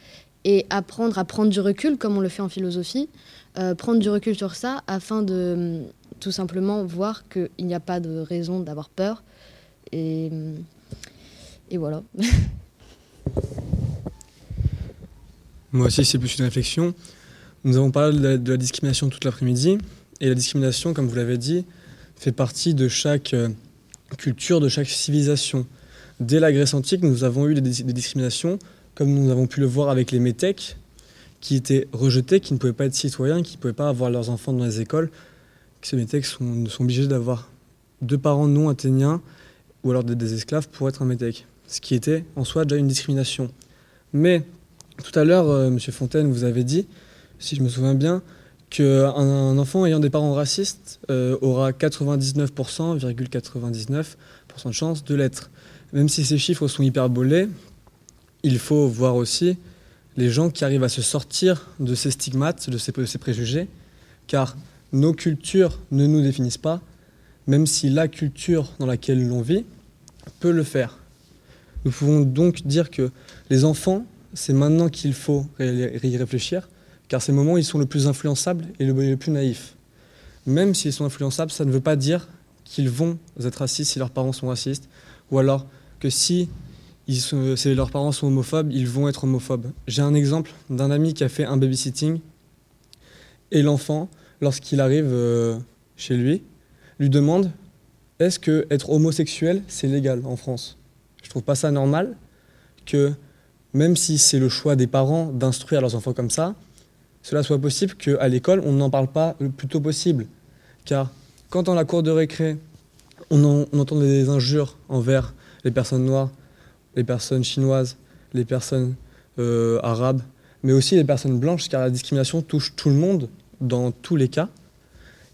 et apprendre à prendre du recul, comme on le fait en philosophie, euh, prendre du recul sur ça afin de tout simplement voir qu'il n'y a pas de raison d'avoir peur. Et, et voilà. Moi aussi, c'est plus une réflexion. Nous avons parlé de la, discrimination toute l'après-midi. Et la discrimination, comme vous l'avez dit, fait partie de chaque euh, culture, de chaque civilisation. Dès la Grèce antique, nous avons eu des, discriminations, comme nous avons pu le voir avec les métèques, qui étaient rejetés, qui ne pouvaient pas être citoyens, qui ne pouvaient pas avoir leurs enfants dans les écoles. Ces métèques sont, obligés d'avoir deux parents non athéniens ou alors des, esclaves pour être un métèque, ce qui était en soi déjà une discrimination. Mais tout à l'heure, euh, M. Fontaine, vous avez dit, si je me souviens bien, qu'un un enfant ayant des parents racistes euh, aura 99,99% de chance de l'être. Même si ces chiffres sont hyperbolés, il faut voir aussi les gens qui arrivent à se sortir de ces stigmates, de ces préjugés, car nos cultures ne nous définissent pas, même si la culture dans laquelle l'on vit peut le faire. Nous pouvons donc dire que les enfants c'est maintenant qu'il faut y réfléchir, car ces moments, ils sont le plus influençables et le, plus naïfs. Même s'ils sont influençables, ça ne veut pas dire qu'ils vont être racistes si leurs parents sont racistes, ou alors que si, leurs parents sont homophobes, ils vont être homophobes. J'ai un exemple d'un ami qui a fait un babysitting, et l'enfant, lorsqu'il arrive euh, chez lui, lui demande est-ce que être homosexuel, c'est légal en France? Je trouve pas ça normal que même si c'est le choix des parents d'instruire leurs enfants comme ça, cela soit possible qu'à l'école, on n'en parle pas le plus tôt possible. Car quand dans la cour de récré, on, entend des injures envers les personnes noires, les personnes chinoises, les personnes euh, arabes, mais aussi les personnes blanches, car la discrimination touche tout le monde dans tous les cas,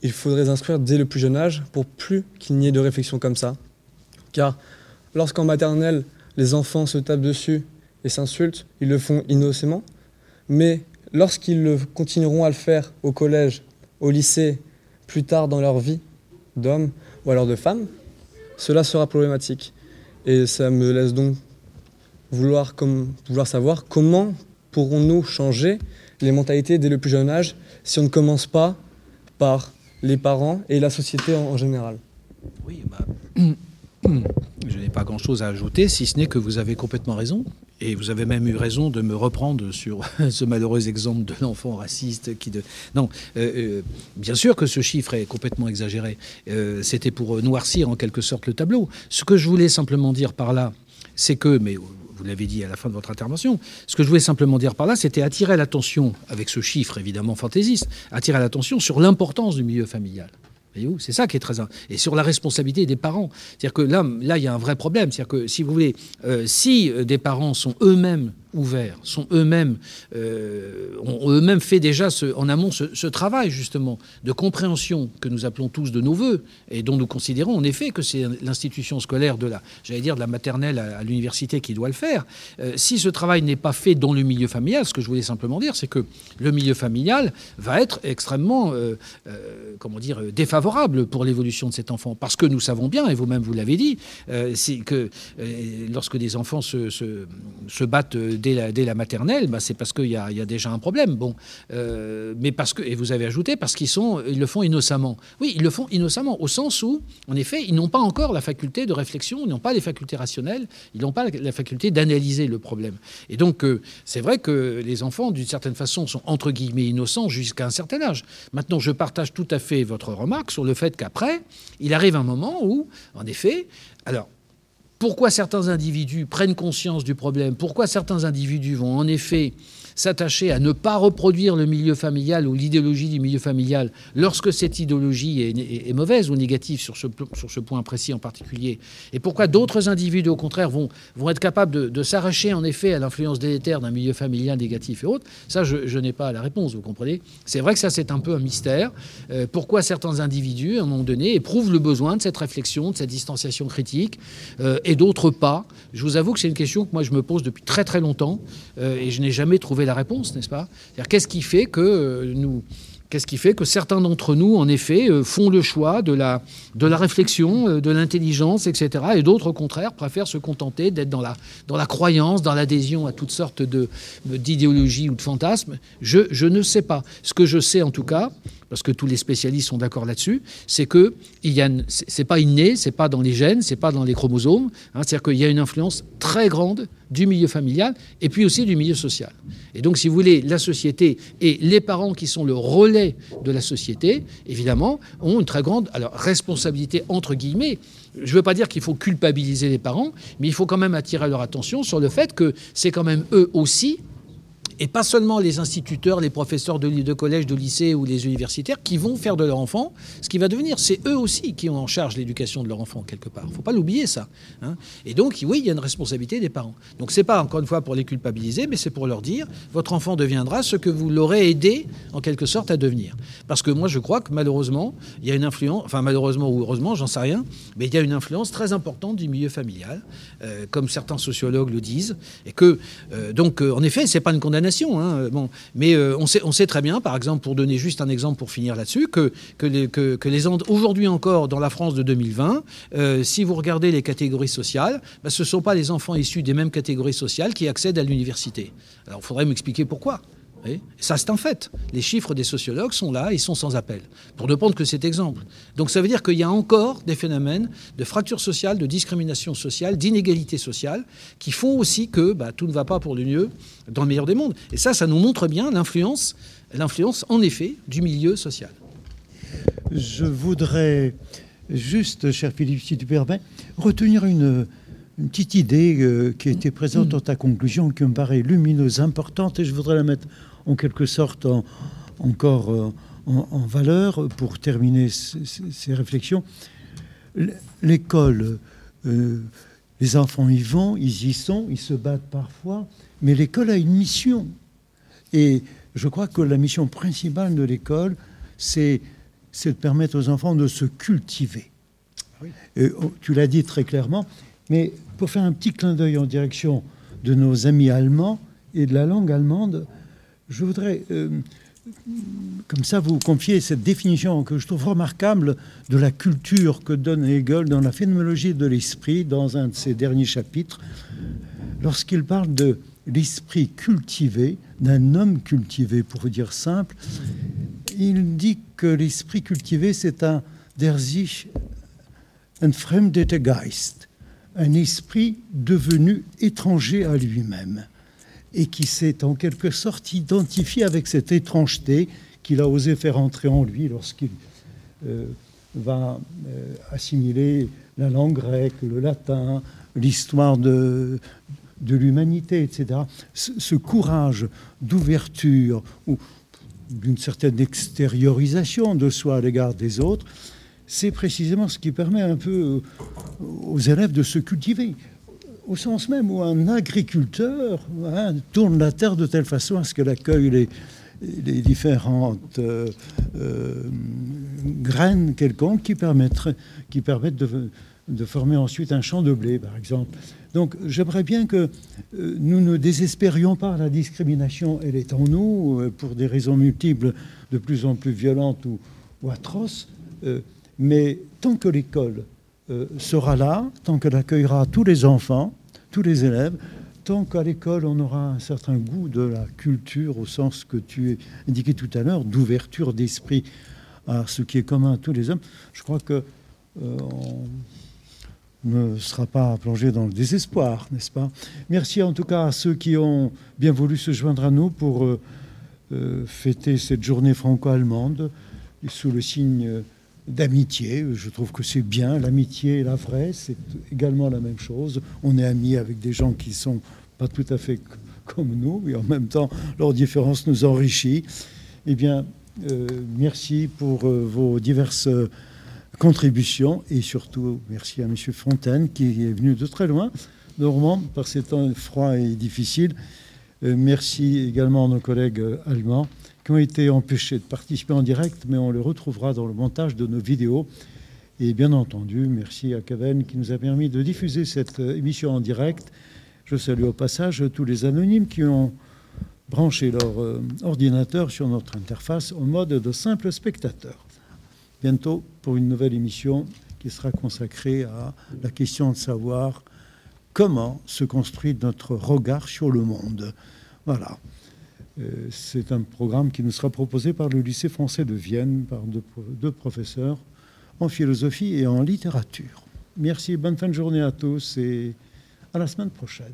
il faudrait inscrire dès le plus jeune âge pour plus qu'il n'y ait de réflexion comme ça. Car lorsqu'en maternelle, les enfants se tapent dessus et s'insultent, ils le font innocemment. Mais lorsqu'ils continueront à le faire au collège, au lycée plus tard dans leur vie d'hommes ou alors de femmes, cela sera problématique. Et ça me laisse donc vouloir, comme, vouloir savoir comment pourrons-nous changer les mentalités dès le plus jeune âge si on ne commence pas par les parents et la société en, général Oui, bah, je n'ai pas grand-chose à ajouter, si ce n'est que vous avez complètement raison. Et vous avez même eu raison de me reprendre sur ce malheureux exemple de l'enfant raciste qui... De... Non, euh, euh, bien sûr que ce chiffre est complètement exagéré. Euh, c'était pour noircir en quelque sorte le tableau. Ce que je voulais simplement dire par là, c'est que, mais vous l'avez dit à la fin de votre intervention, ce que je voulais simplement dire par là, c'était attirer l'attention, avec ce chiffre évidemment fantaisiste, attirer l'attention sur l'importance du milieu familial. C'est ça qui est très et sur la responsabilité des parents. C'est-à-dire que là, là, il y a un vrai problème. C'est-à-dire que si vous voulez, euh, si euh, des parents sont eux-mêmes ouverts, sont eux-mêmes, euh, ont eux-mêmes fait déjà en amont ce, travail justement de compréhension que nous appelons tous de nos voeux et dont nous considérons en effet que c'est l'institution scolaire de la, j'allais dire de la maternelle à, l'université qui doit le faire. Euh, si ce travail n'est pas fait dans le milieu familial, ce que je voulais simplement dire, c'est que le milieu familial va être extrêmement, euh, comment dire, défavorable pour l'évolution de cet enfant, parce que nous savons bien, et vous-même vous, l'avez dit, c'est que lorsque des enfants se battent dès la, maternelle, bah, c'est parce qu'il y, a déjà un problème. Bon, euh, mais parce que, et vous avez ajouté, parce qu'ils sont, ils le font innocemment. Oui, ils le font innocemment, au sens où, en effet, ils n'ont pas encore la faculté de réflexion, ils n'ont pas les facultés rationnelles, ils n'ont pas la faculté d'analyser le problème. Et donc, euh, c'est vrai que les enfants, d'une certaine façon, sont entre guillemets innocents jusqu'à un certain âge. Maintenant, je partage tout à fait votre remarque sur le fait qu'après, il arrive un moment où, en effet, alors, pourquoi certains individus prennent conscience du problème, pourquoi certains individus vont en effet s'attacher à ne pas reproduire le milieu familial ou l'idéologie du milieu familial lorsque cette idéologie est, mauvaise ou négative sur ce, sur ce point précis en particulier. Et pourquoi d'autres individus, au contraire, vont, vont être capables de, s'arracher en effet à l'influence délétère d'un milieu familial négatif et autres? Ça, je, n'ai pas la réponse, vous comprenez? C'est vrai que ça, c'est un peu un mystère. Euh, pourquoi certains individus, à un moment donné, éprouvent le besoin de cette réflexion, de cette distanciation critique, euh, et d'autres pas? Je vous avoue que c'est une question que moi, je me pose depuis très très longtemps, euh, et je n'ai jamais trouvé la réponse, n'est-ce pas? Qu'est-ce qui fait que euh, nous Qu'est-ce qui fait que certains d'entre nous, en effet, euh, font le choix de la, de la réflexion, euh, de l'intelligence, etc., et d'autres, au contraire, préfèrent se contenter d'être dans la, dans la croyance, dans l'adhésion à toutes sortes d'idéologies ou de fantasmes? Je, je ne sais pas. Ce que je sais, en tout cas, parce que tous les spécialistes sont d'accord là-dessus, c'est que y c'est pas inné, c'est pas dans les gènes, c'est pas dans les chromosomes. Hein, c'est-à-dire qu'il y a une influence très grande du milieu familial et puis aussi du milieu social. Et donc, si vous voulez, la société et les parents qui sont le relais de la société, évidemment, ont une très grande alors, responsabilité entre guillemets. Je ne veux pas dire qu'il faut culpabiliser les parents, mais il faut quand même attirer leur attention sur le fait que c'est quand même eux aussi et pas seulement les instituteurs, les professeurs de, de, collège, de lycée ou les universitaires qui vont faire de leur enfant ce qui va devenir. C'est eux aussi qui ont en charge l'éducation de leur enfant, quelque part. Il ne faut pas l'oublier, ça. Hein. Et donc, oui, il y a une responsabilité des parents. Donc, ce n'est pas, encore une fois, pour les culpabiliser, mais c'est pour leur dire votre enfant deviendra ce que vous l'aurez aidé, en quelque sorte, à devenir. Parce que moi, je crois que malheureusement, il y a une influence, enfin, malheureusement ou heureusement, j'en sais rien, mais il y a une influence très importante du milieu familial, euh, comme certains sociologues le disent. Et que, euh, donc, euh, en effet, ce n'est pas une condamnation Hein, bon. Mais euh, on, sait, très bien, par exemple, pour donner juste un exemple pour finir là-dessus, que, que, les, que, aujourd'hui encore, dans la France de 2020, euh, si vous regardez les catégories sociales, bah, ce ne sont pas les enfants issus des mêmes catégories sociales qui accèdent à l'université. Alors il faudrait m'expliquer pourquoi. Ça, c'est un fait. Les chiffres des sociologues sont là, ils sont sans appel, pour ne prendre que cet exemple. Donc ça veut dire qu'il y a encore des phénomènes de fracture sociale, de discrimination sociale, d'inégalité sociale, qui font aussi que bah, tout ne va pas pour le mieux dans le meilleur des mondes. Et ça, ça nous montre bien l'influence, l'influence en effet, du milieu social. Je voudrais juste, cher Philippe, si tu permets, retenir une, une petite idée euh, qui était présente dans ta conclusion, qui me paraît lumineuse, importante, et je voudrais la mettre en quelque sorte encore euh, en, valeur pour terminer ces réflexions. L'école, euh, les enfants y vont, ils y sont, ils se battent parfois, mais l'école a une mission. Et je crois que la mission principale de l'école, c'est de permettre aux enfants de se cultiver. Oh, tu l'as dit très clairement, mais pour faire un petit clin d'œil en direction de nos amis allemands et de la langue allemande, je voudrais euh, comme ça, vous confiez cette définition que je trouve remarquable de la culture que donne Hegel dans la phénoménologie de l'esprit, dans un de ses derniers chapitres, lorsqu'il parle de l'esprit cultivé, d'un homme cultivé, pour dire simple. Il dit que l'esprit cultivé, c'est un der sich entfremdete Geist, un esprit devenu étranger à lui-même et qui s'est en quelque sorte identifié avec cette étrangeté qu'il a osé faire entrer en lui lorsqu'il euh, va euh, assimiler la langue grecque, le latin, l'histoire de, de l'humanité, etc. Ce, courage d'ouverture ou d'une certaine extériorisation de soi à l'égard des autres, c'est précisément ce qui permet un peu aux élèves de se cultiver au sens même où un agriculteur hein, tourne la terre de telle façon à ce qu'elle accueille les, différentes euh, euh, graines quelconques qui, permettent de, former ensuite un champ de blé, par exemple. Donc j'aimerais bien que euh, nous ne désespérions pas. La discrimination, elle est en nous, pour des raisons multiples, de plus en plus violentes ou atroces. mais tant que l'école euh, sera là, tant qu'elle accueillera tous les enfants, tous les élèves, tant qu'à l'école on aura un certain goût de la culture au sens que tu as indiqué tout à l'heure, d'ouverture d'esprit à ce qui est commun à tous les hommes, je crois que euh, on ne sera pas plongé dans le désespoir, n'est-ce pas? Merci en tout cas à ceux qui ont bien voulu se joindre à nous pour euh, fêter cette journée franco-allemande sous le signe d'amitié. Je trouve que c'est bien. L'amitié et la vraie, c'est également la même chose. On est amis avec des gens qui sont pas tout à fait comme nous, et en même temps, leur différence nous enrichit. Eh bien, euh, merci pour euh, vos diverses contributions et surtout merci à M. Fontaine qui est venu de très loin, Normand, par ces temps froids et difficiles. Euh, merci également à nos collègues allemands qui ont été empêchés de participer en direct, mais on le retrouvera dans le montage de nos vidéos. Et bien entendu, merci à Kaven qui nous a permis de diffuser cette euh, émission en direct. Je salue au passage tous les anonymes qui ont branché leur euh, ordinateur sur notre interface au mode de simple spectateur. Bientôt pour une nouvelle émission qui sera consacrée à la question de savoir comment se construit notre regard sur le monde. Voilà. Euh, c'est un programme qui nous sera proposé par le lycée français de Vienne, par deux, professeurs en philosophie et en littérature. Merci, bonne fin de journée à tous et à la semaine prochaine.